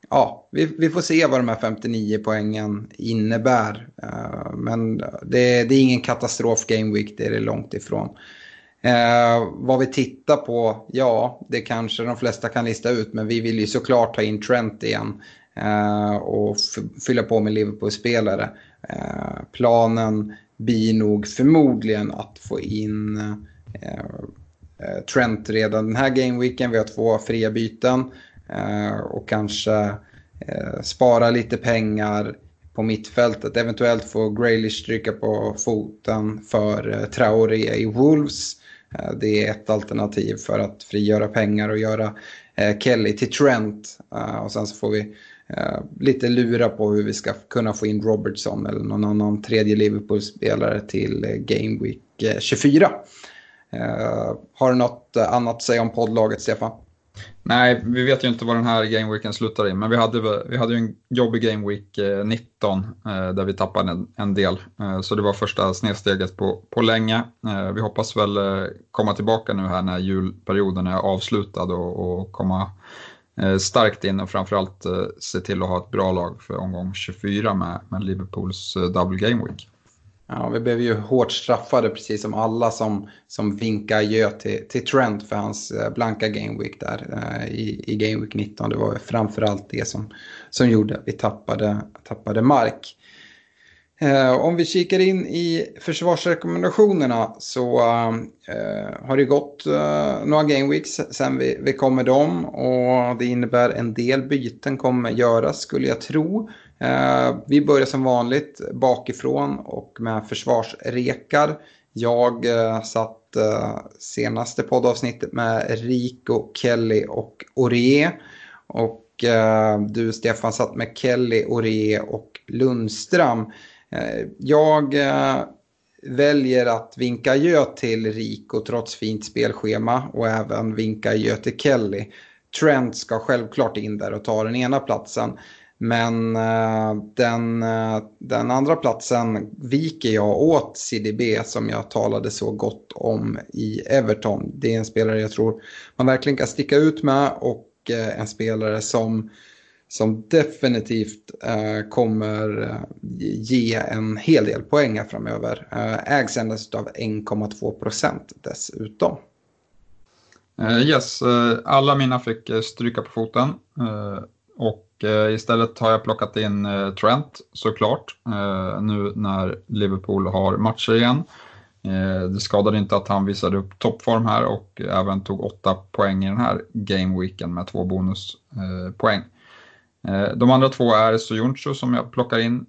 Speaker 2: ja, vi, vi, får se vad de här 59 poängen innebär. Eh, men det, det är ingen katastrof Game Week, det är det långt ifrån. Uh, vad vi tittar på, ja, det kanske de flesta kan lista ut, men vi vill ju såklart ta in Trent igen. uh, och fylla på med Liverpool-spelare. Planen blir nog förmodligen att få in Trent redan den här gameweeken. Vi har två fria byten Eh, och kanske eh, spara lite pengar på mittfältet. Eventuellt få Graylish stryka på foten för eh, Traoré i Wolves. Det är ett alternativ för att frigöra pengar och göra Kelly till Trent. Och sen så får vi Eh, lite lura på hur vi ska kunna få in Robertson eller någon annan tredje Liverpool-spelare till eh, Game Week 24. Eh, har du något annat att säga om poddlaget, Stefan?
Speaker 3: Nej, vi vet ju inte vad den här gameweeken slutar i, men vi hade, vi hade ju en jobbig gameweek 19 eh, eh, där vi tappade en, en del. Eh, så det var första snedsteget på, på länge. Vi hoppas väl komma tillbaka nu här när julperioden är avslutad och, och komma starkt in och framförallt se till att ha ett bra lag för omgång 24 med, med Liverpools double gameweek.
Speaker 2: Ja, vi blev ju hårt straffade precis som alla som, som vinkar gö till, till Trent för hans eh, blanka gameweek där eh, i, i gameweek 19. Det var framförallt det som, som gjorde att vi tappade, tappade mark. Eh, om vi kikar in i försvarsrekommendationerna så eh, har det gått eh, några gameweeks sen vi, vi kom med dem och det innebär en del byten kommer göras skulle jag tro. Eh, vi börjar som vanligt bakifrån och med försvarsrekar. Jag eh, satt eh, senaste poddavsnittet med Rico, Kelly och Orie. Och eh, du Stefan satt med Kelly, Orie och Lundström. Eh, jag eh, väljer att vinka gö till Rico trots fint spelschema och även vinka gö till Kelly. Trent ska självklart in där och ta den ena platsen. Men uh, den, uh, den andra platsen viker jag åt CDB som jag talade så gott om i Everton. Det är en spelare jag tror man verkligen kan sticka ut med och uh, en spelare som som definitivt eh, kommer ge en hel del poäng här framöver. Eh, ägs endast av 1,2 procent dessutom.
Speaker 3: Uh, yes, uh, alla mina fick uh, stryka på foten. och Eh, istället har jag plockat in eh, Trent såklart. Eh, nu när Liverpool har matcher igen. det skadade inte att han visade upp toppform här och även tog åtta poäng i den här gameweeken med två bonuspoäng. De andra två är Soyuncu som jag plockar in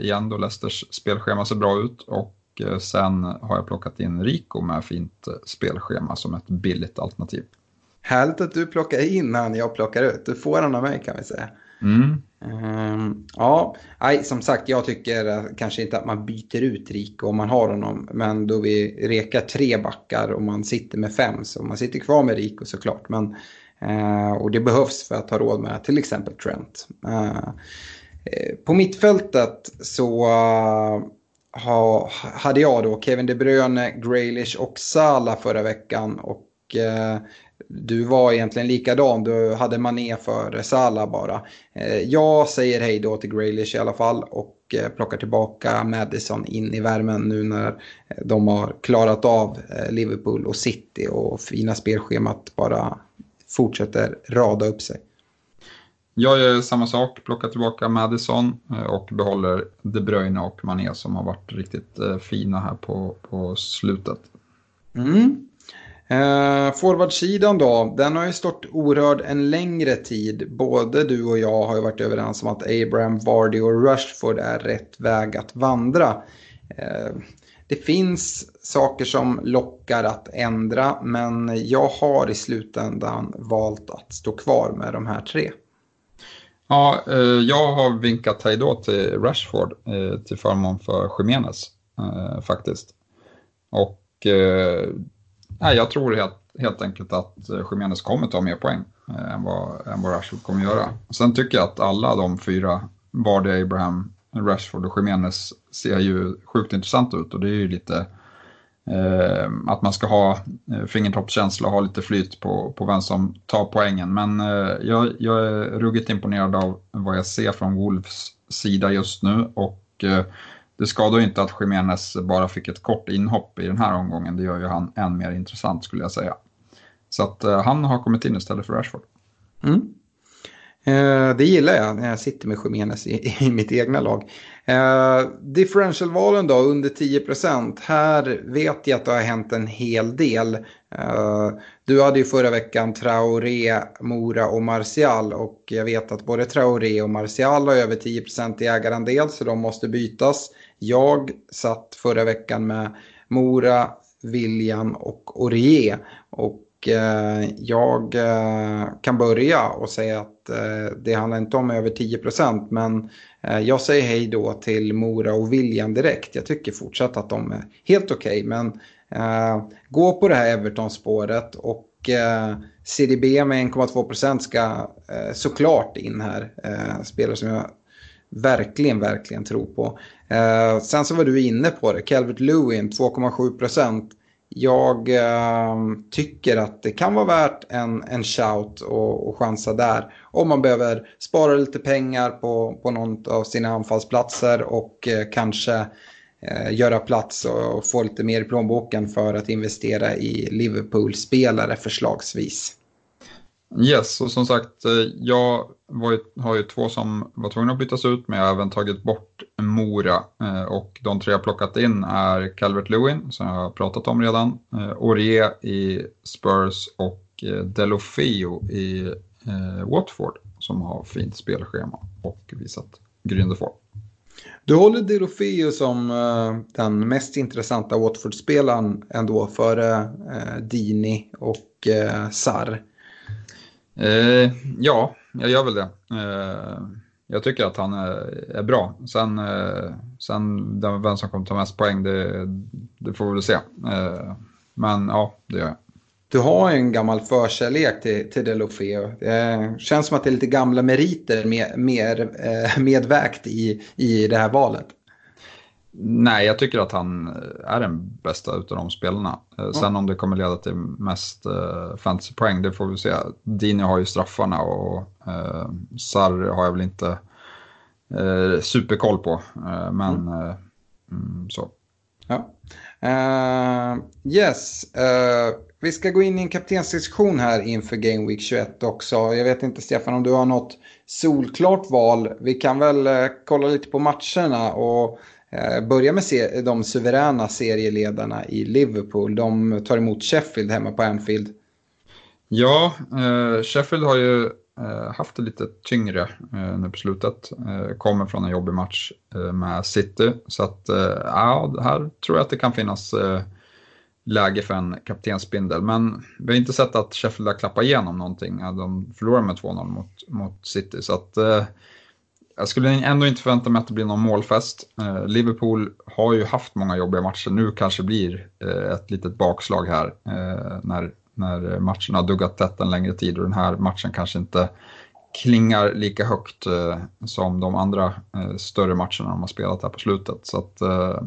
Speaker 3: igen då Leicesters spelschema ser bra ut och sen har jag plockat in Rico med fint spelschema som ett billigt alternativ.
Speaker 2: Härligt att du plockar in han jag plockar ut. Du får han av mig kan vi säga.
Speaker 3: Mm.
Speaker 2: Um, ja, nej, som sagt jag tycker eh, kanske inte att man byter ut Rico om man har honom. Men då vi rekar tre backar och man sitter med fem så man sitter kvar med Rico såklart. Men uh, och det behövs för att ha råd med till exempel Trent. Uh, på mittfältet så ha, hade jag då Kevin De Bruyne, Graylish och Sala förra veckan. Och du var egentligen likadan, du hade Mané för Sala bara. Jag säger hej då till Graylish i alla fall och plockar tillbaka Madison in i värmen nu när de har klarat av Liverpool och City och fina spelschemat bara fortsätter rada upp sig.
Speaker 3: Jag gör samma sak, plockar tillbaka Madison eh, och behåller De Bruyne och Mané som har varit riktigt eh, fina här på, på slutet.
Speaker 2: Mm. Eh, Forwardsidan då, den har ju stått orörd en längre tid. Både du och jag har ju varit överens om att Abraham, Vardy och Rushford är rätt väg att vandra. Eh, det finns saker som lockar att ändra men jag har i slutändan valt att stå kvar med de här tre.
Speaker 3: Ja, eh, jag har vinkat hej då till Rashford eh, till förmån för Jiménez eh, faktiskt. Och eh, nej, jag tror helt, helt enkelt att eh, Jiménez kommer ta mer poäng eh, än vad, än vad Rashford kommer göra. Sen tycker jag att alla de fyra, Vardy, Abraham, Rashford och Jiménez ser ju sjukt intressant ut och det är ju lite eh, att man ska ha eh, fingertoppskänsla och ha lite flyt på, på vem som tar poängen. Men eh, jag, jag, är ruggigt imponerad av vad jag ser från Wolves sida just nu och eh, det skadar inte att Jiménez bara fick ett kort inhopp i den här omgången. Det gör ju han än mer intressant skulle jag säga. Så att eh, han har kommit in istället för Rashford.
Speaker 2: Mm. Eh, det gillar jag när jag sitter med Jiménez i, i mitt egna lag. Eh, differentialvalen då under 10 procent. Här vet jag att det har hänt en hel del. Eh, du hade ju förra veckan Traoré, Mora och Martial och jag vet att både Traoré och Martial har över 10 procent i ägarandel så de måste bytas. Jag satt förra veckan med Mora, William och Orier. Och Eh, jag eh, kan börja och säga att eh, det handlar inte om över 10% men eh, jag säger hej då till Mora och William direkt. Jag tycker fortsatt att de är helt okej okay, men eh, gå på det här Everton-spåret och eh, CDB med 1,2% ska såklart in här. spelare som jag verkligen, verkligen tror på. Eh, sen så var du inne på det, Calvert Lewin 2,7 procent. jag eh, tycker att det kan vara värt en, en shout och, och chansa där. Om man behöver spara lite pengar på, på någon av sina anfallsplatser och eh, kanske eh, göra plats och, och, få lite mer i plånboken för att investera i Liverpool-spelare förslagsvis.
Speaker 3: Yes, och som sagt, eh, jag ju, har ju två som var tvungna att bytas ut, men jag har även tagit bort Mora. Eh, och de tre jag plockat in är Calvert Lewin, som jag har pratat om redan, eh, Aurier i Spurs och eh, Delofeo i Watford, som har fint spelschema och visat gryende form.
Speaker 2: Du håller Delofeo som den mest intressanta Watford-spelaren ändå före Dini och Sarr.
Speaker 3: Eh, ja, jag gör väl det. Eh, jag tycker att han är, är bra. Sen, eh, sen vem som kommer ta mest poäng, det, det får vi väl se. Eh, men ja, det gör jag.
Speaker 2: Du har en gammal förkärlek till, till Delofeo. Det eh, känns som att det är lite gamla meriter med, mer eh, medvägt i, i det här valet.
Speaker 3: Nej, jag tycker att han är den bästa utav de spelarna. Mm. Sen om det kommer leda till mest uh, fantasypoäng, det får vi se. Dini har ju straffarna och uh, Sarr har jag väl inte uh, superkoll på. Uh, men mm. Mm, så.
Speaker 2: Ja. yes, vi ska gå in i en kaptensdiskussion här inför Game Week 21 också. Jag vet inte Stefan om du har något solklart val. Vi kan väl kolla lite på matcherna och Eh, Eh, börja med de suveräna serieledarna i Liverpool. De tar emot Sheffield hemma på Anfield.
Speaker 3: Ja, eh, Sheffield har ju eh, haft det lite tyngre eh, nu på slutet. Eh, kommer från en jobbig match eh, med City. Så att, ja, här tror jag att det kan finnas läge för en kaptensbindel. Men vi har inte sett att Sheffield har klappat igenom någonting. De förlorar med 2-0 mot, mot City. Så att, jag skulle ändå inte förvänta mig att det blir någon målfest. Liverpool har ju haft många jobbiga matcher. Nu kanske blir ett litet bakslag här när när matchen har duggat tätt en längre tid och den här matchen kanske inte klingar lika högt eh, som de andra eh, större matcherna de har spelat här på slutet. Så att, eh,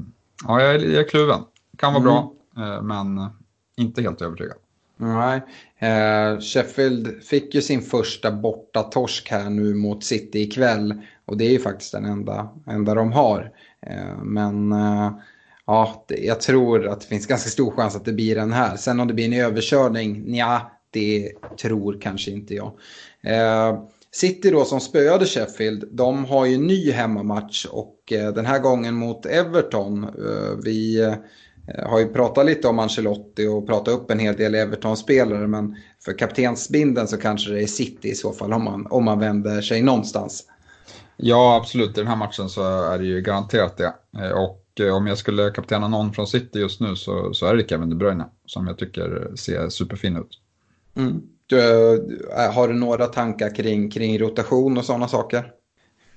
Speaker 3: ja, jag är, jag är kluven. Kan vara bra, mm. Eh, men inte helt övertygad.
Speaker 2: Nej, eh, Sheffield fick ju sin första borta torsk här nu mot City ikväll och det är ju faktiskt den enda, enda de har. Eh, men eh, ja, jag tror att det finns ganska stor chans att det blir den här. Sen om det blir en överkörning, ja, det tror kanske inte jag. Eh, City då som spöade Sheffield, de har ju ny hemmamatch och den här gången mot Everton. Vi har ju pratat lite om Ancelotti och pratat upp en hel del Everton-spelare men för kaptensbinden så kanske det är City i så fall om man, om man vänder sig någonstans.
Speaker 3: Ja, absolut. I den här matchen så är det ju garanterat det. Eh, och Eh, om jag skulle kaptena någon från City just nu så, så är det Kevin De Bruyne som jag tycker ser superfin ut.
Speaker 2: Mm. Du, eh, har du några tankar kring, kring rotation och sådana saker?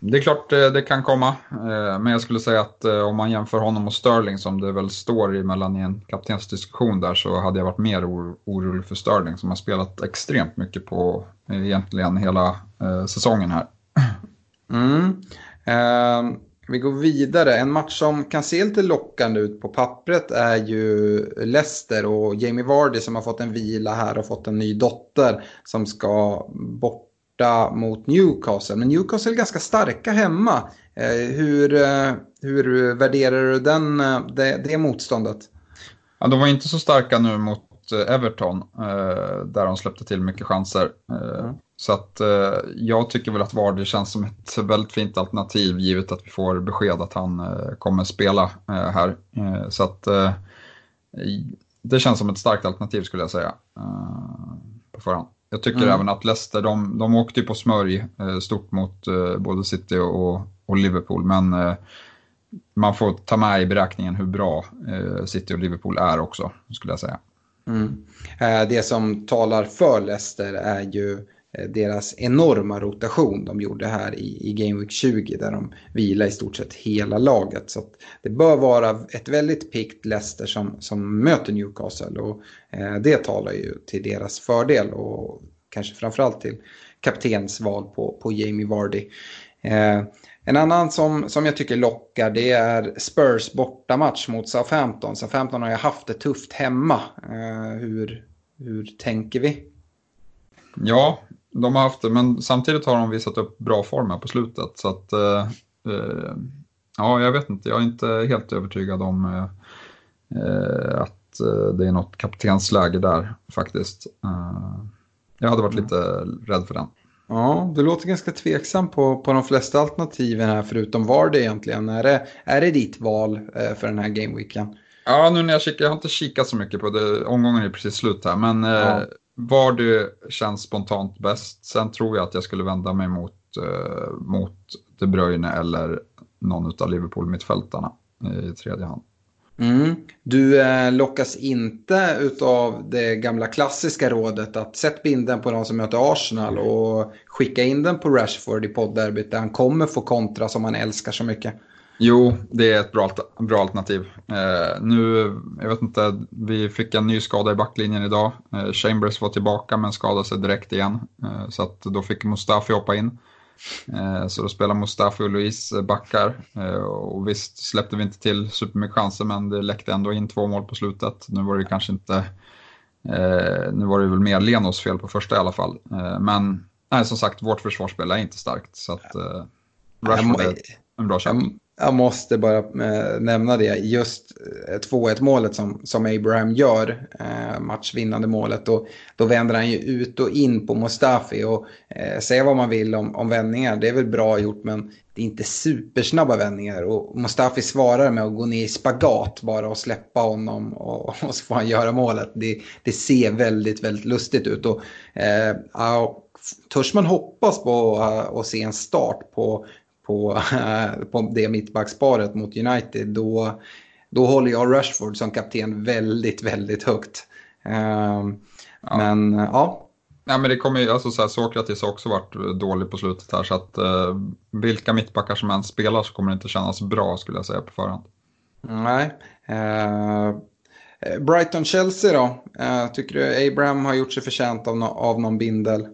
Speaker 3: Det är klart det kan komma, men jag skulle säga att om man jämför honom och Sterling som det väl står emellan i en kaptensdiskussion där så hade jag varit mer orolig för Sterling som har spelat extremt mycket på egentligen hela säsongen här. (clears throat)
Speaker 2: Mm. Uh, vi går vidare. En match som kan se lite lockande ut på pappret är ju Leicester och Jamie Vardy som har fått en vila här och fått en ny dotter som ska borta mot Newcastle. Men Newcastle är ganska starka hemma. Eh, hur, eh, hur värderar du den, eh, det, det motståndet?
Speaker 3: Ja, de var inte så starka nu mot Everton där de släppte till mycket chanser. Mm. Så att eh, jag tycker väl att Vardy känns som ett väldigt fint alternativ givet att vi får besked att han eh, kommer spela eh, här. Eh, så att eh, det känns som ett starkt alternativ skulle jag säga eh, på förhand. Jag tycker mm. även att Leicester, de, de åkte ju på smörj stort mot både City och, och Liverpool men man får ta med i beräkningen hur bra City och Liverpool är också skulle jag säga.
Speaker 2: Mm. Det som talar för Leicester är ju Eh, deras enorma rotation de gjorde här i, i Game Week 20 där de vilar i stort sett hela laget. Så det bör vara ett väldigt pikt Leicester som, som möter Newcastle och eh, det talar ju till deras fördel och kanske framförallt till kaptensval på, på Jamie Vardy. Eh, en annan som, som jag tycker lockar det är Spurs bortamatch mot Southampton. Southampton har ju haft det tufft hemma. Eh, hur, hur tänker vi?
Speaker 3: Ja, de har haft det, men samtidigt har de visat upp bra form här på slutet. Så att, eh, eh, ja, jag vet inte, jag är inte helt övertygad om eh, eh att eh, det är något kaptensläge där faktiskt. Eh, jag hade varit lite rädd för den.
Speaker 2: Ja, du låter ganska tveksam på, på de flesta alternativen här förutom var det egentligen. Är det, är det ditt val för den här gameweeken?
Speaker 3: Ja, nu när jag kikar, jag har inte kikat så mycket på det, omgången är precis slut här, men ja var det känns spontant bäst. Sen tror jag att jag skulle vända mig mot, eh, mot De Bruyne eller någon av Liverpool-mittfältarna i tredje hand.
Speaker 2: Mm. Du eh, lockas inte av det gamla klassiska rådet att sätta binden på de som möter Arsenal och skicka in den på Rashford i poddderbyt där han kommer få kontra som han älskar så mycket.
Speaker 3: Jo, det är ett bra, bra alternativ. Eh, nu, jag vet inte, vi fick en ny skada i backlinjen idag. Eh, Chambers var tillbaka men skadade sig direkt igen. Eh, så att då fick Mustafi hoppa in. Eh, så då spelar Mustafi och Louise backar. Eh, och visst släppte vi inte till supermycket chanser men det läckte ändå in två mål på slutet. Nu var det kanske inte, eh, nu var det väl mer Lenos fel på första i alla fall. men nej, som sagt, vårt försvarsspel är inte starkt. Så att, Rashford är en bra köp
Speaker 2: jag måste bara eh, nämna det. Just eh, 2-1 målet som, som Abraham gör, eh, matchvinnande målet. Och, då vänder han ju ut och in på Mustafi. Och eh, säga vad man vill om, om vändningar, det är väl bra gjort men det är inte supersnabba vändningar. Och Mustafi svarar med att gå ner i spagat bara och släppa honom och, (laughs) och så får han göra målet. Det, det ser väldigt, väldigt lustigt ut. Och, äh, törs man hoppas på att se en start på på, (laughs) på det mittbacksparet mot United då, då håller jag Rashford som kapten väldigt, väldigt högt. Uh, ja. Men ja.
Speaker 3: Ja, men det kommer ju, alltså så här, Sokratis har också varit dålig på slutet här så att uh, vilka mittbackar som än spelar så kommer det inte kännas bra skulle jag säga på förhand.
Speaker 2: Nej. Uh, Brighton-Chelsea då? Uh, tycker du Abraham har gjort sig förtjänt av, no av någon bindel?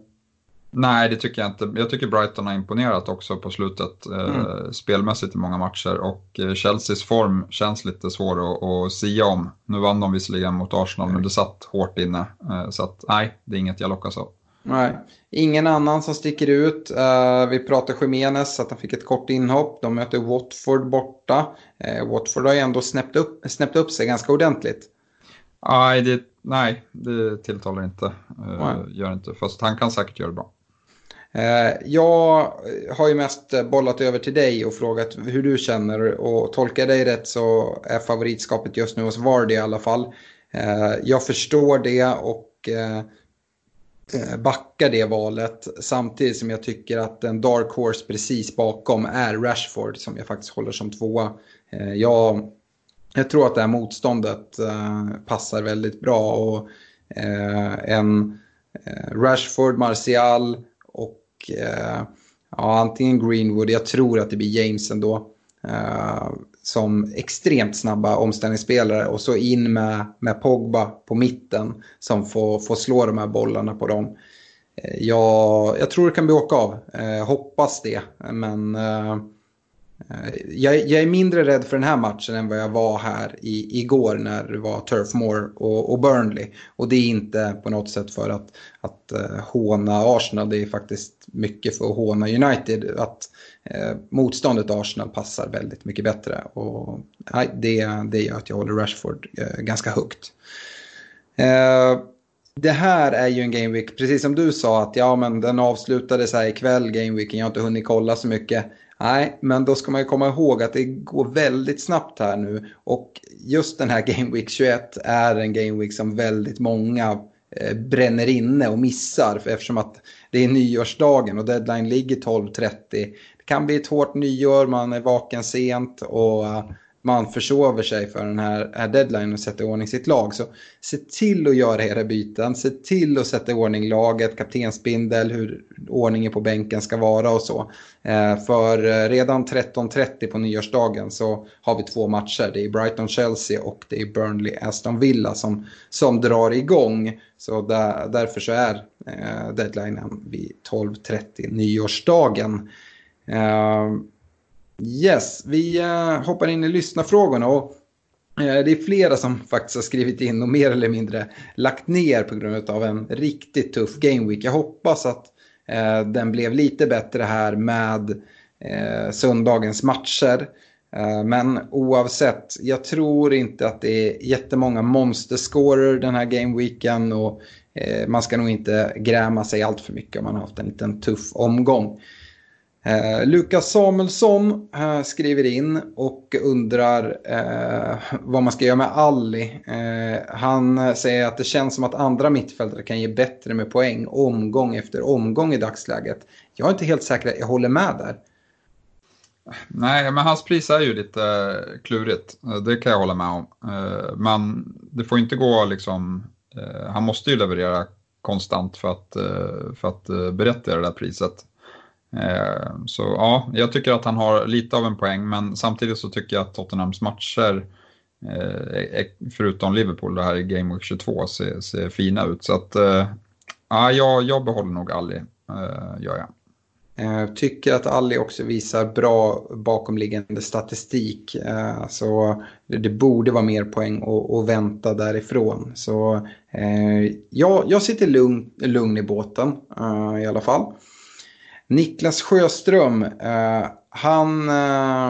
Speaker 3: Nej, det tycker jag inte. Jag tycker Brighton har imponerat också på slutet eh, mm. spelmässigt i många matcher och eh, Chelseas form känns lite svår att, att sia om. Nu vann de visserligen mot Arsenal mm. men det satt hårt inne. Eh, så att nej, det är inget jag lockas av.
Speaker 2: Nej, ingen annan som sticker ut. Uh, vi pratar Jiménez, att han fick ett kort inhopp. De möter Watford borta. Uh, Watford har ju ändå snäppt upp, snäppt upp sig ganska ordentligt.
Speaker 3: Nej, det, nej, det tilltalar inte. Uh, gör inte. Fast han kan säkert göra det bra.
Speaker 2: Eh, jag har ju mest bollat över till dig och frågat hur du känner och tolkar dig rätt så är favoritskapet just nu hos Vardy i alla fall. Eh, jag förstår det och eh, backar det valet samtidigt som jag tycker att en dark horse precis bakom är Rashford som jag faktiskt håller som tvåa. Jag, jag tror att det här motståndet passar väldigt bra och en Rashford, Martial eh, ja, antingen Greenwood, jag tror att det blir James ändå. Eh, som extremt snabba omställningsspelare och så in med, med Pogba på mitten som får, får slå de här bollarna på dem. Eh, jag, jag tror det kan bli åka av, eh, hoppas det. Men eh, Eh, jag, jag, är mindre rädd för den här matchen än vad jag var här i, igår när det var Turf Moor och, och, Burnley. Och det är inte på något sätt för att, att uh, håna Arsenal, det är faktiskt mycket för att håna United. Att uh, motståndet Arsenal passar väldigt mycket bättre. Och nej, det, det gör att jag håller Rashford uh, ganska högt. det här är ju en Game Week, precis som du sa, att ja men den avslutades här ikväll, gameweeken. Jag har inte hunnit kolla så mycket. Nej, men då ska man ju komma ihåg att det går väldigt snabbt här nu. Och just den här (laughs) Game Week 21 är en Game Week som väldigt många eh, bränner inne och missar. För eftersom att det är nyårsdagen och deadline ligger 12.30. Det kan bli ett hårt nyår, man är vaken sent och eh, man försover sig för den här, här deadline och sätter i ordning sitt lag. Så se till att göra era byten, se till att sätta i ordning laget, kaptensbindel, hur ordningen på bänken ska vara och så. Eh, för eh, redan 13.30 på nyårsdagen så har vi två matcher. Det är Brighton-Chelsea och det är Burnley-Aston Villa som, som drar igång. Så där, därför så är eh, deadlinen vid 12.30 nyårsdagen. Eh, Yes, vi eh, hoppar in i lyssnarfrågorna. Och, eh, det är flera som faktiskt har skrivit in och mer eller mindre lagt ner på grund av en riktigt tuff game week. Jag hoppas att eh, den blev lite bättre här med söndagens matcher. Men oavsett, jag tror inte att det är jättemånga monsterscorer den här gameweeken och man ska nog inte gräma sig allt för mycket om man har haft en liten tuff omgång. Eh, Lukas Samuelsson eh, skriver in och undrar eh, vad man ska göra med Alli. Eh, han säger att det känns som att andra mittfältare kan ge bättre med poäng omgång efter omgång i dagsläget. Jag är inte helt säker att jag håller med där.
Speaker 3: Nej, men hans pris är ju lite eh, klurigt. Eh, det kan jag hålla med om. Eh, men det får inte gå liksom... Han måste ju leverera konstant för att, för att berätta det där priset. Eh, så ja, jag tycker att han har lite av en poäng, men samtidigt så tycker jag att Tottenhams matcher, eh, förutom Liverpool, det här i Game Week 22, ser, ser fina ut. Så att, eh, ja, jag, jag behåller nog Ali, gör jag.
Speaker 2: Jag tycker att Ali också visar bra bakomliggande statistik. Så det borde vara mer poäng att vänta därifrån. Så ja, jag sitter lugn, lugn i båten i alla fall. Niklas Sjöström, eh, han eh,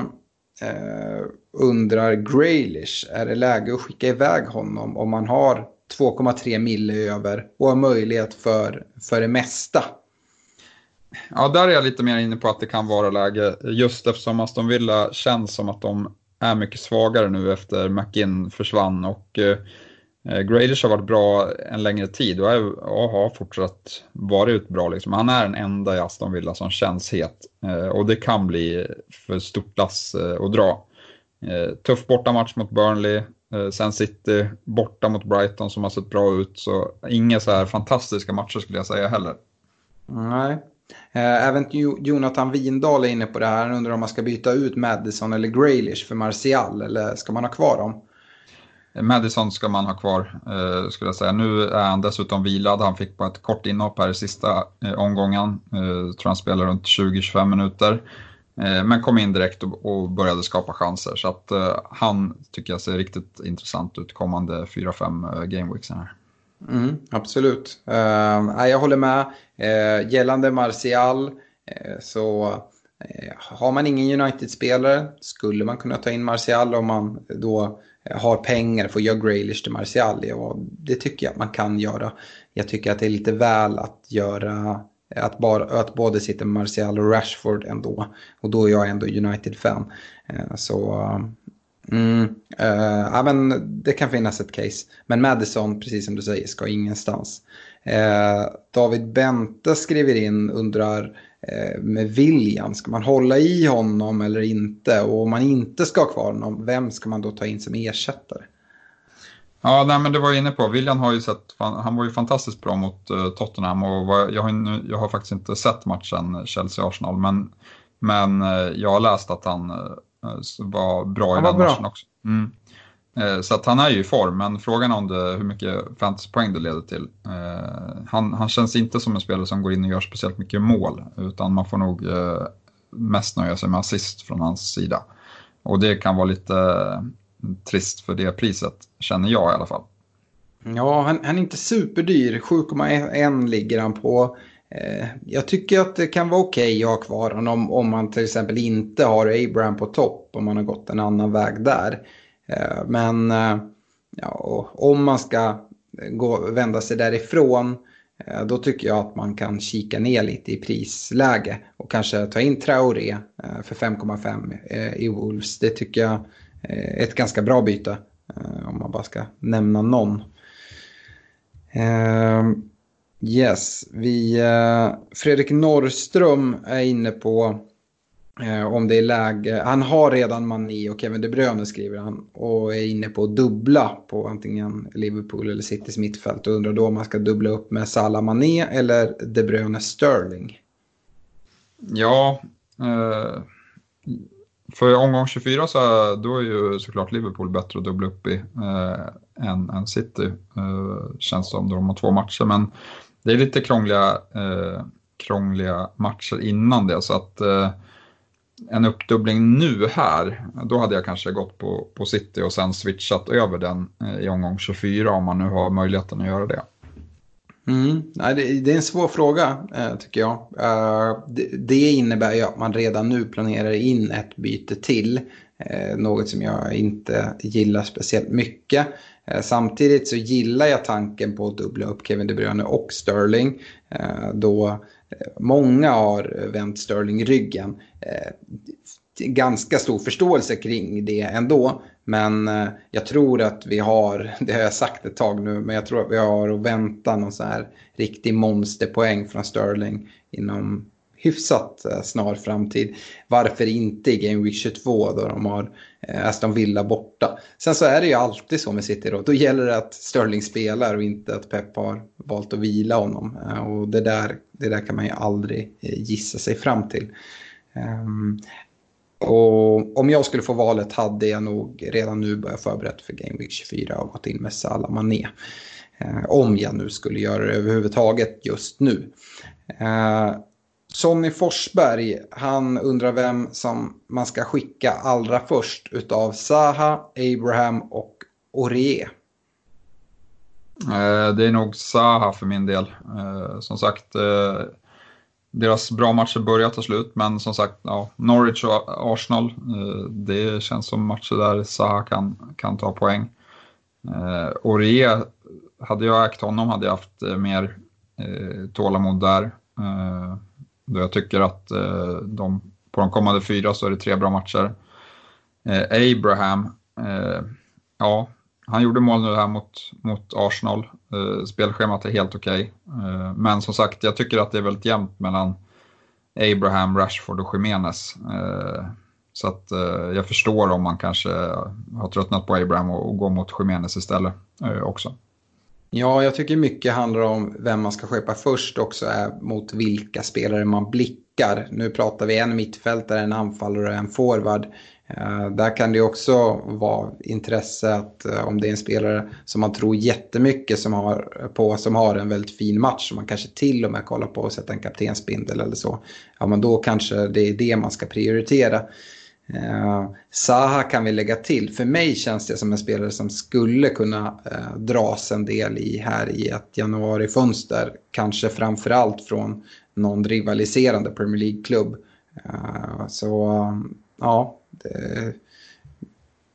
Speaker 2: eh, undrar Graylish, är det läge att skicka iväg honom om man har 2,3 mille över och har möjlighet för, för det mesta?
Speaker 3: Ja, där är jag lite mer inne på att det kan vara läge just eftersom Aston Villa känns som att de är mycket svagare nu efter McInn försvann och eh, Eh, Graders har varit bra en längre tid och, är, och har fortsatt varit bra. Liksom. Han är den enda i Aston Villa som känns het eh, och det kan bli för stort lass eh, att dra. Tuff bortamatch mot Burnley, sen City borta mot Brighton som har sett bra ut. Så inga så här fantastiska matcher skulle jag säga heller.
Speaker 2: Nej, även Jonathan Windahl är inne på det här. Han undrar om man ska byta ut Madison eller Graylish för Martial eller ska man ha kvar dem?
Speaker 3: Madison ska man ha kvar, eh, skulle jag säga. Nu är han dessutom vilad. Han fick bara ett kort inhopp här i sista eh, omgången. Eh, tror han spelar runt 20-25 minuter. Eh, men kom in direkt och, och, började skapa chanser. Så att eh, han tycker jag ser riktigt intressant ut kommande 4-5 eh, gameweeksen här.
Speaker 2: Mm, absolut. Uh, jag håller med. Uh, gällande Martial uh, så Eh, har man ingen United-spelare skulle man kunna ta in Martial om man då eh, har pengar för att göra Graylish till Martial. Och det tycker jag att man kan göra. Jag tycker att det är lite väl att göra att, bara, att både sitta med Martial och Rashford ändå. Och då är jag ändå United-fan. Eh, så Mm, äh, ja, men det kan finnas ett case. Men Madison, precis som du säger, ska ingenstans. Äh, David Bente skriver in, undrar med William, ska man hålla i honom eller inte? Och om man inte ska ha kvar honom, vem ska man då ta in som ersättare?
Speaker 3: Ja, nej, men det var jag inne på. William har ju sett, han var ju fantastiskt bra mot uh, Tottenham och var, jag, har nu, jag har faktiskt inte sett matchen Chelsea-Arsenal, men, men uh, jag har läst att han Eh, var bra i den bra. matchen också. Mm. Eh, så att han är ju i form, men frågan är om det, hur mycket fantasypoäng det leder till. Eh, han, han känns inte som en spelare som går in och gör speciellt mycket mål, utan man får nog eh, mest nöja sig med assist från hans sida. Och det kan vara lite trist för det priset, känner jag i alla fall.
Speaker 2: Ja, han, han är inte superdyr. 7,1 ligger han på. Eh, jag tycker att det kan vara okej okay att ha kvar honom om man till exempel inte har Abraham på topp, om man har gått en annan väg där. Eh, men eh, ja, om man ska gå, vända sig därifrån, eh, då tycker jag att man kan kika ner lite i prisläge och kanske ta in Traoré för 5,5 i Wolves. Det tycker jag är ett ganska bra byte, om man bara ska nämna någon. Yes, vi, Fredrik Norrström är inne på Eh, om det är läge. Han har redan Mané och Kevin De Bruyne skriver han. Och är inne på att dubbla på antingen Liverpool eller Citys mittfält. Och undrar då om man ska dubbla upp med Salah Mané eller De Bruyne Sterling.
Speaker 3: Ja, eh, för omgång 24 så då är ju såklart Liverpool bättre att dubbla upp i eh, än, än City. Eh, känns som de har två matcher men det är lite krångliga, eh, krångliga matcher innan det. Så att eh, en uppdubbling nu här, då hade jag kanske gått på, på City och sen switchat över den eh, i omgång 24 om man nu har möjligheten att göra det.
Speaker 2: Mm. Nej, det, det, är en svår fråga eh, tycker jag. Eh, det, det, innebär ju att man redan nu planerar in ett byte till. Något som jag inte gillar speciellt mycket. Samtidigt så gillar jag tanken på att dubbla upp Kevin De Bruyne och Sterling. Då många har vänt Sterling ryggen. Eh, ganska stor förståelse kring det ändå. Men eh, jag tror att vi har, (laughs) det har jag sagt ett tag nu, men jag tror att vi har att vänta någon så här riktig monsterpoäng från Sterling inom hyfsat eh, snar framtid. Varför inte i Game Week 22 då de har eh, Aston Villa borta. Sen så är det ju alltid så med City då. Då gäller det att Sterling spelar och inte att Pep har valt att vila honom. Eh, och det där, det där kan man ju aldrig gissa sig fram till. Ehm, och om jag skulle få valet hade jag nog redan nu börjat förberett för Game Week 24 och gått in med Salah Mané. Om jag nu skulle göra det överhuvudtaget just nu. Sonny Forsberg, han undrar vem som man ska skicka allra först utav Saha, Abraham och Orie.
Speaker 3: Eh, det är nog Saha för min del. Eh, som sagt, eh, deras bra matcher börjar ta slut, men som sagt, ja, Norwich och Arsenal, det känns som matcher där Zaha kan, kan ta poäng. Orie, hade jag ägt honom hade jag haft mer tålamod där. Då jag tycker att eh, de, på de kommande fyra så är det tre bra matcher. Eh, Abraham, eh, ja, han gjorde mål nu här mot, mot Arsenal. Eh, spelschemat är helt okej. Okay. Eh, men som sagt, jag tycker att det är väldigt jämnt mellan Abraham, Rashford och Jiménez. Eh, så att eh, jag förstår om man kanske har tröttnat på Abraham och, och går mot Jiménez istället eh, också.
Speaker 2: Ja, jag tycker mycket handlar om vem man ska köpa först också är mot vilka spelare man blickar. Nu pratar vi en mittfältare, en anfallare och en forward. Eh, där kan det också vara intresse att eh, om det är en spelare som man tror jättemycket som har, på som har en väldigt fin match som man kanske till och med kollar på och sätter en kaptensbindel eller så. Ja men då kanske det är det man ska prioritera. Eh, Saha kan vi lägga till. För mig känns det som en spelare som skulle kunna eh, dras en del i här i ett januarifönster. Kanske framförallt från någon rivaliserande Premier League-klubb. Eh, så ja, det,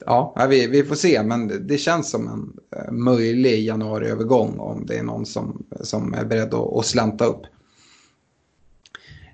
Speaker 2: ja vi, vi, får se. Men det känns som en eh, möjlig januariövergång om det är någon som, som är beredd att, att slanta upp.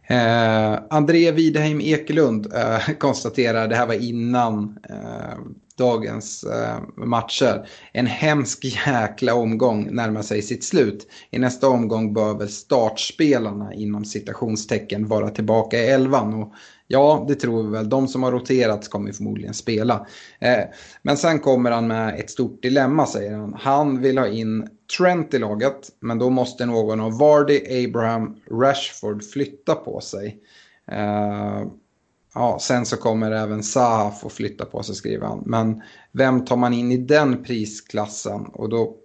Speaker 2: Eh, André Wideheim Ekelund eh, (laughs) konstaterar, det här var innan eh, dagens eh, matcher. En hemsk jäkla omgång närmar sig sitt slut. I nästa omgång bör väl startspelarna inom citationstecken vara tillbaka i elvan. Och Ja, det tror vi väl. De som har roterats kommer förmodligen spela. Eh, men sen kommer han med ett stort dilemma, säger han. Han vill ha in Trent i laget, men då måste någon av Vardy, Abraham, Rashford flytta på sig. Eh, ja, sen så kommer även Zaha få flytta på sig, skriver han. Men vem tar man in i den prisklassen? Och då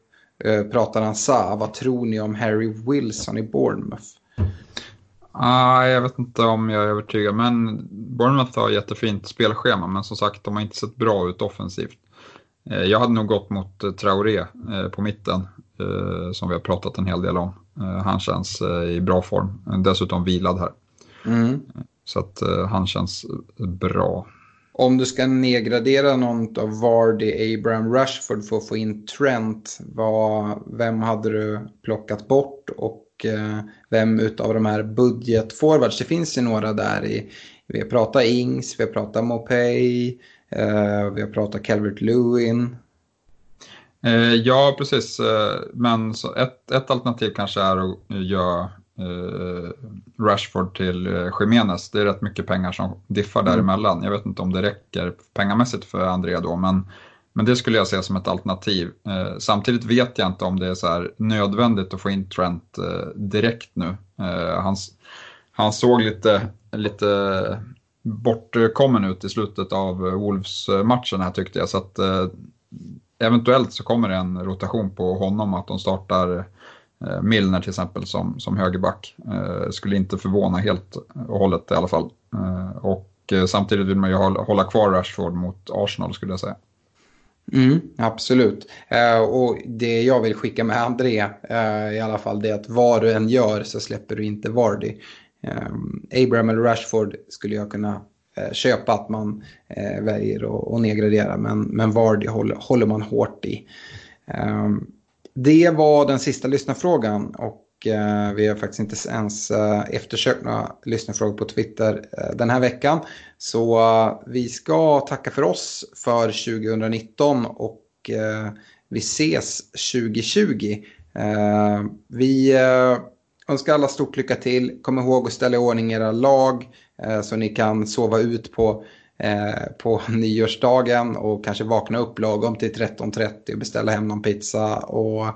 Speaker 2: eh, pratar han Zaha. Vad tror ni om Harry Wilson i Bournemouth?
Speaker 3: Ah, jag vet inte om jag är övertygad, men Bournemouth har jättefint spelschema, men som sagt, de har inte sett bra ut offensivt. Eh, jag hade nog gått mot eh, Traoré eh, på mitten, som vi har pratat en hel del om. Han känns i bra form, dessutom vilad här. Mm. Så att han känns bra.
Speaker 2: Om du ska nedgradera någon av Vardy, Abraham, Rashford för att få in Trent, vad, vem hade du plockat bort och Eh, vem utav de här budgetforwards, det finns ju några där i, vi har pratat Ings, vi har pratat Mopay, eh, vi har pratat Calvert Lewin.
Speaker 3: Eh, ja, precis. Men ett, ett alternativ kanske är att göra Rashford till Jiménez. Det är rätt mycket pengar som diffar mm. däremellan. Jag vet inte om det räcker pengamässigt för André då, men men det skulle jag se som ett alternativ. Eh, samtidigt vet jag inte om det är så nödvändigt att få in Trent eh, direkt nu. Eh, han, han såg lite, lite bortkommen ut i slutet av eh, Wolves-matchen här tyckte jag. Så att, eh, eventuellt så kommer det en rotation på honom, att de startar eh, Milner till exempel som, som högerback. Eh, skulle inte förvåna helt och hållet i alla fall. Eh, och eh, samtidigt vill man ju hålla, hålla kvar Rashford mot Arsenal skulle jag säga.
Speaker 2: Mm, absolut. Eh, och det jag vill skicka med André eh, i alla fall det är att vad du än gör så släpper du inte Vardy. Eh, Abraham eller Rashford skulle jag kunna eh, köpa att man eh, väljer att nedgradera men, men Vardy håller, håller man hårt i. Eh, det var den sista lyssnarfrågan och Eh, vi har faktiskt inte ens eh, eftersökt några lyssnarfrågor på Twitter eh, den här veckan. Så eh, vi ska tacka för oss för 2019 och eh, vi ses 2020. Vi önskar alla stort lycka till. Kom ihåg att ställa i ordning era lag så ni kan sova ut på på (laughs) nyårsdagen och kanske vakna upp lagom till 13.30 och beställa hem någon pizza och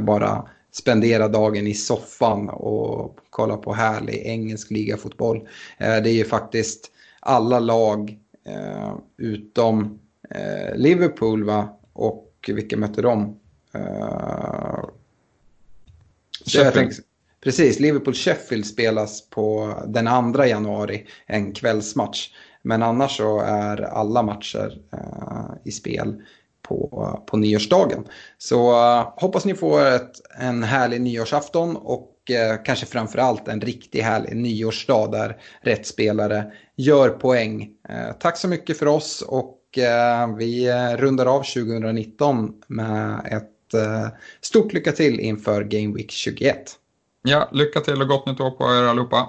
Speaker 2: bara spendera dagen i soffan och kolla på härlig engelsk ligafotboll. Eh, det är ju faktiskt alla lag eh, utom eh, Liverpool va? Och vilka mötte de? Precis, Liverpool-Sheffield spelas på den 2 januari, en kvällsmatch. Men annars så är alla matcher i spel på, på nyårsdagen. Så uh, hoppas ni får ett, en härlig nyårsafton och eh, kanske framförallt en riktigt härlig nyårsdag där rätt spelare gör poäng. Eh, tack så mycket för oss och vi rundar av 2019 med ett stort lycka till inför Game Week 21.
Speaker 3: Ja, lycka till och gott nytt år på er allihopa.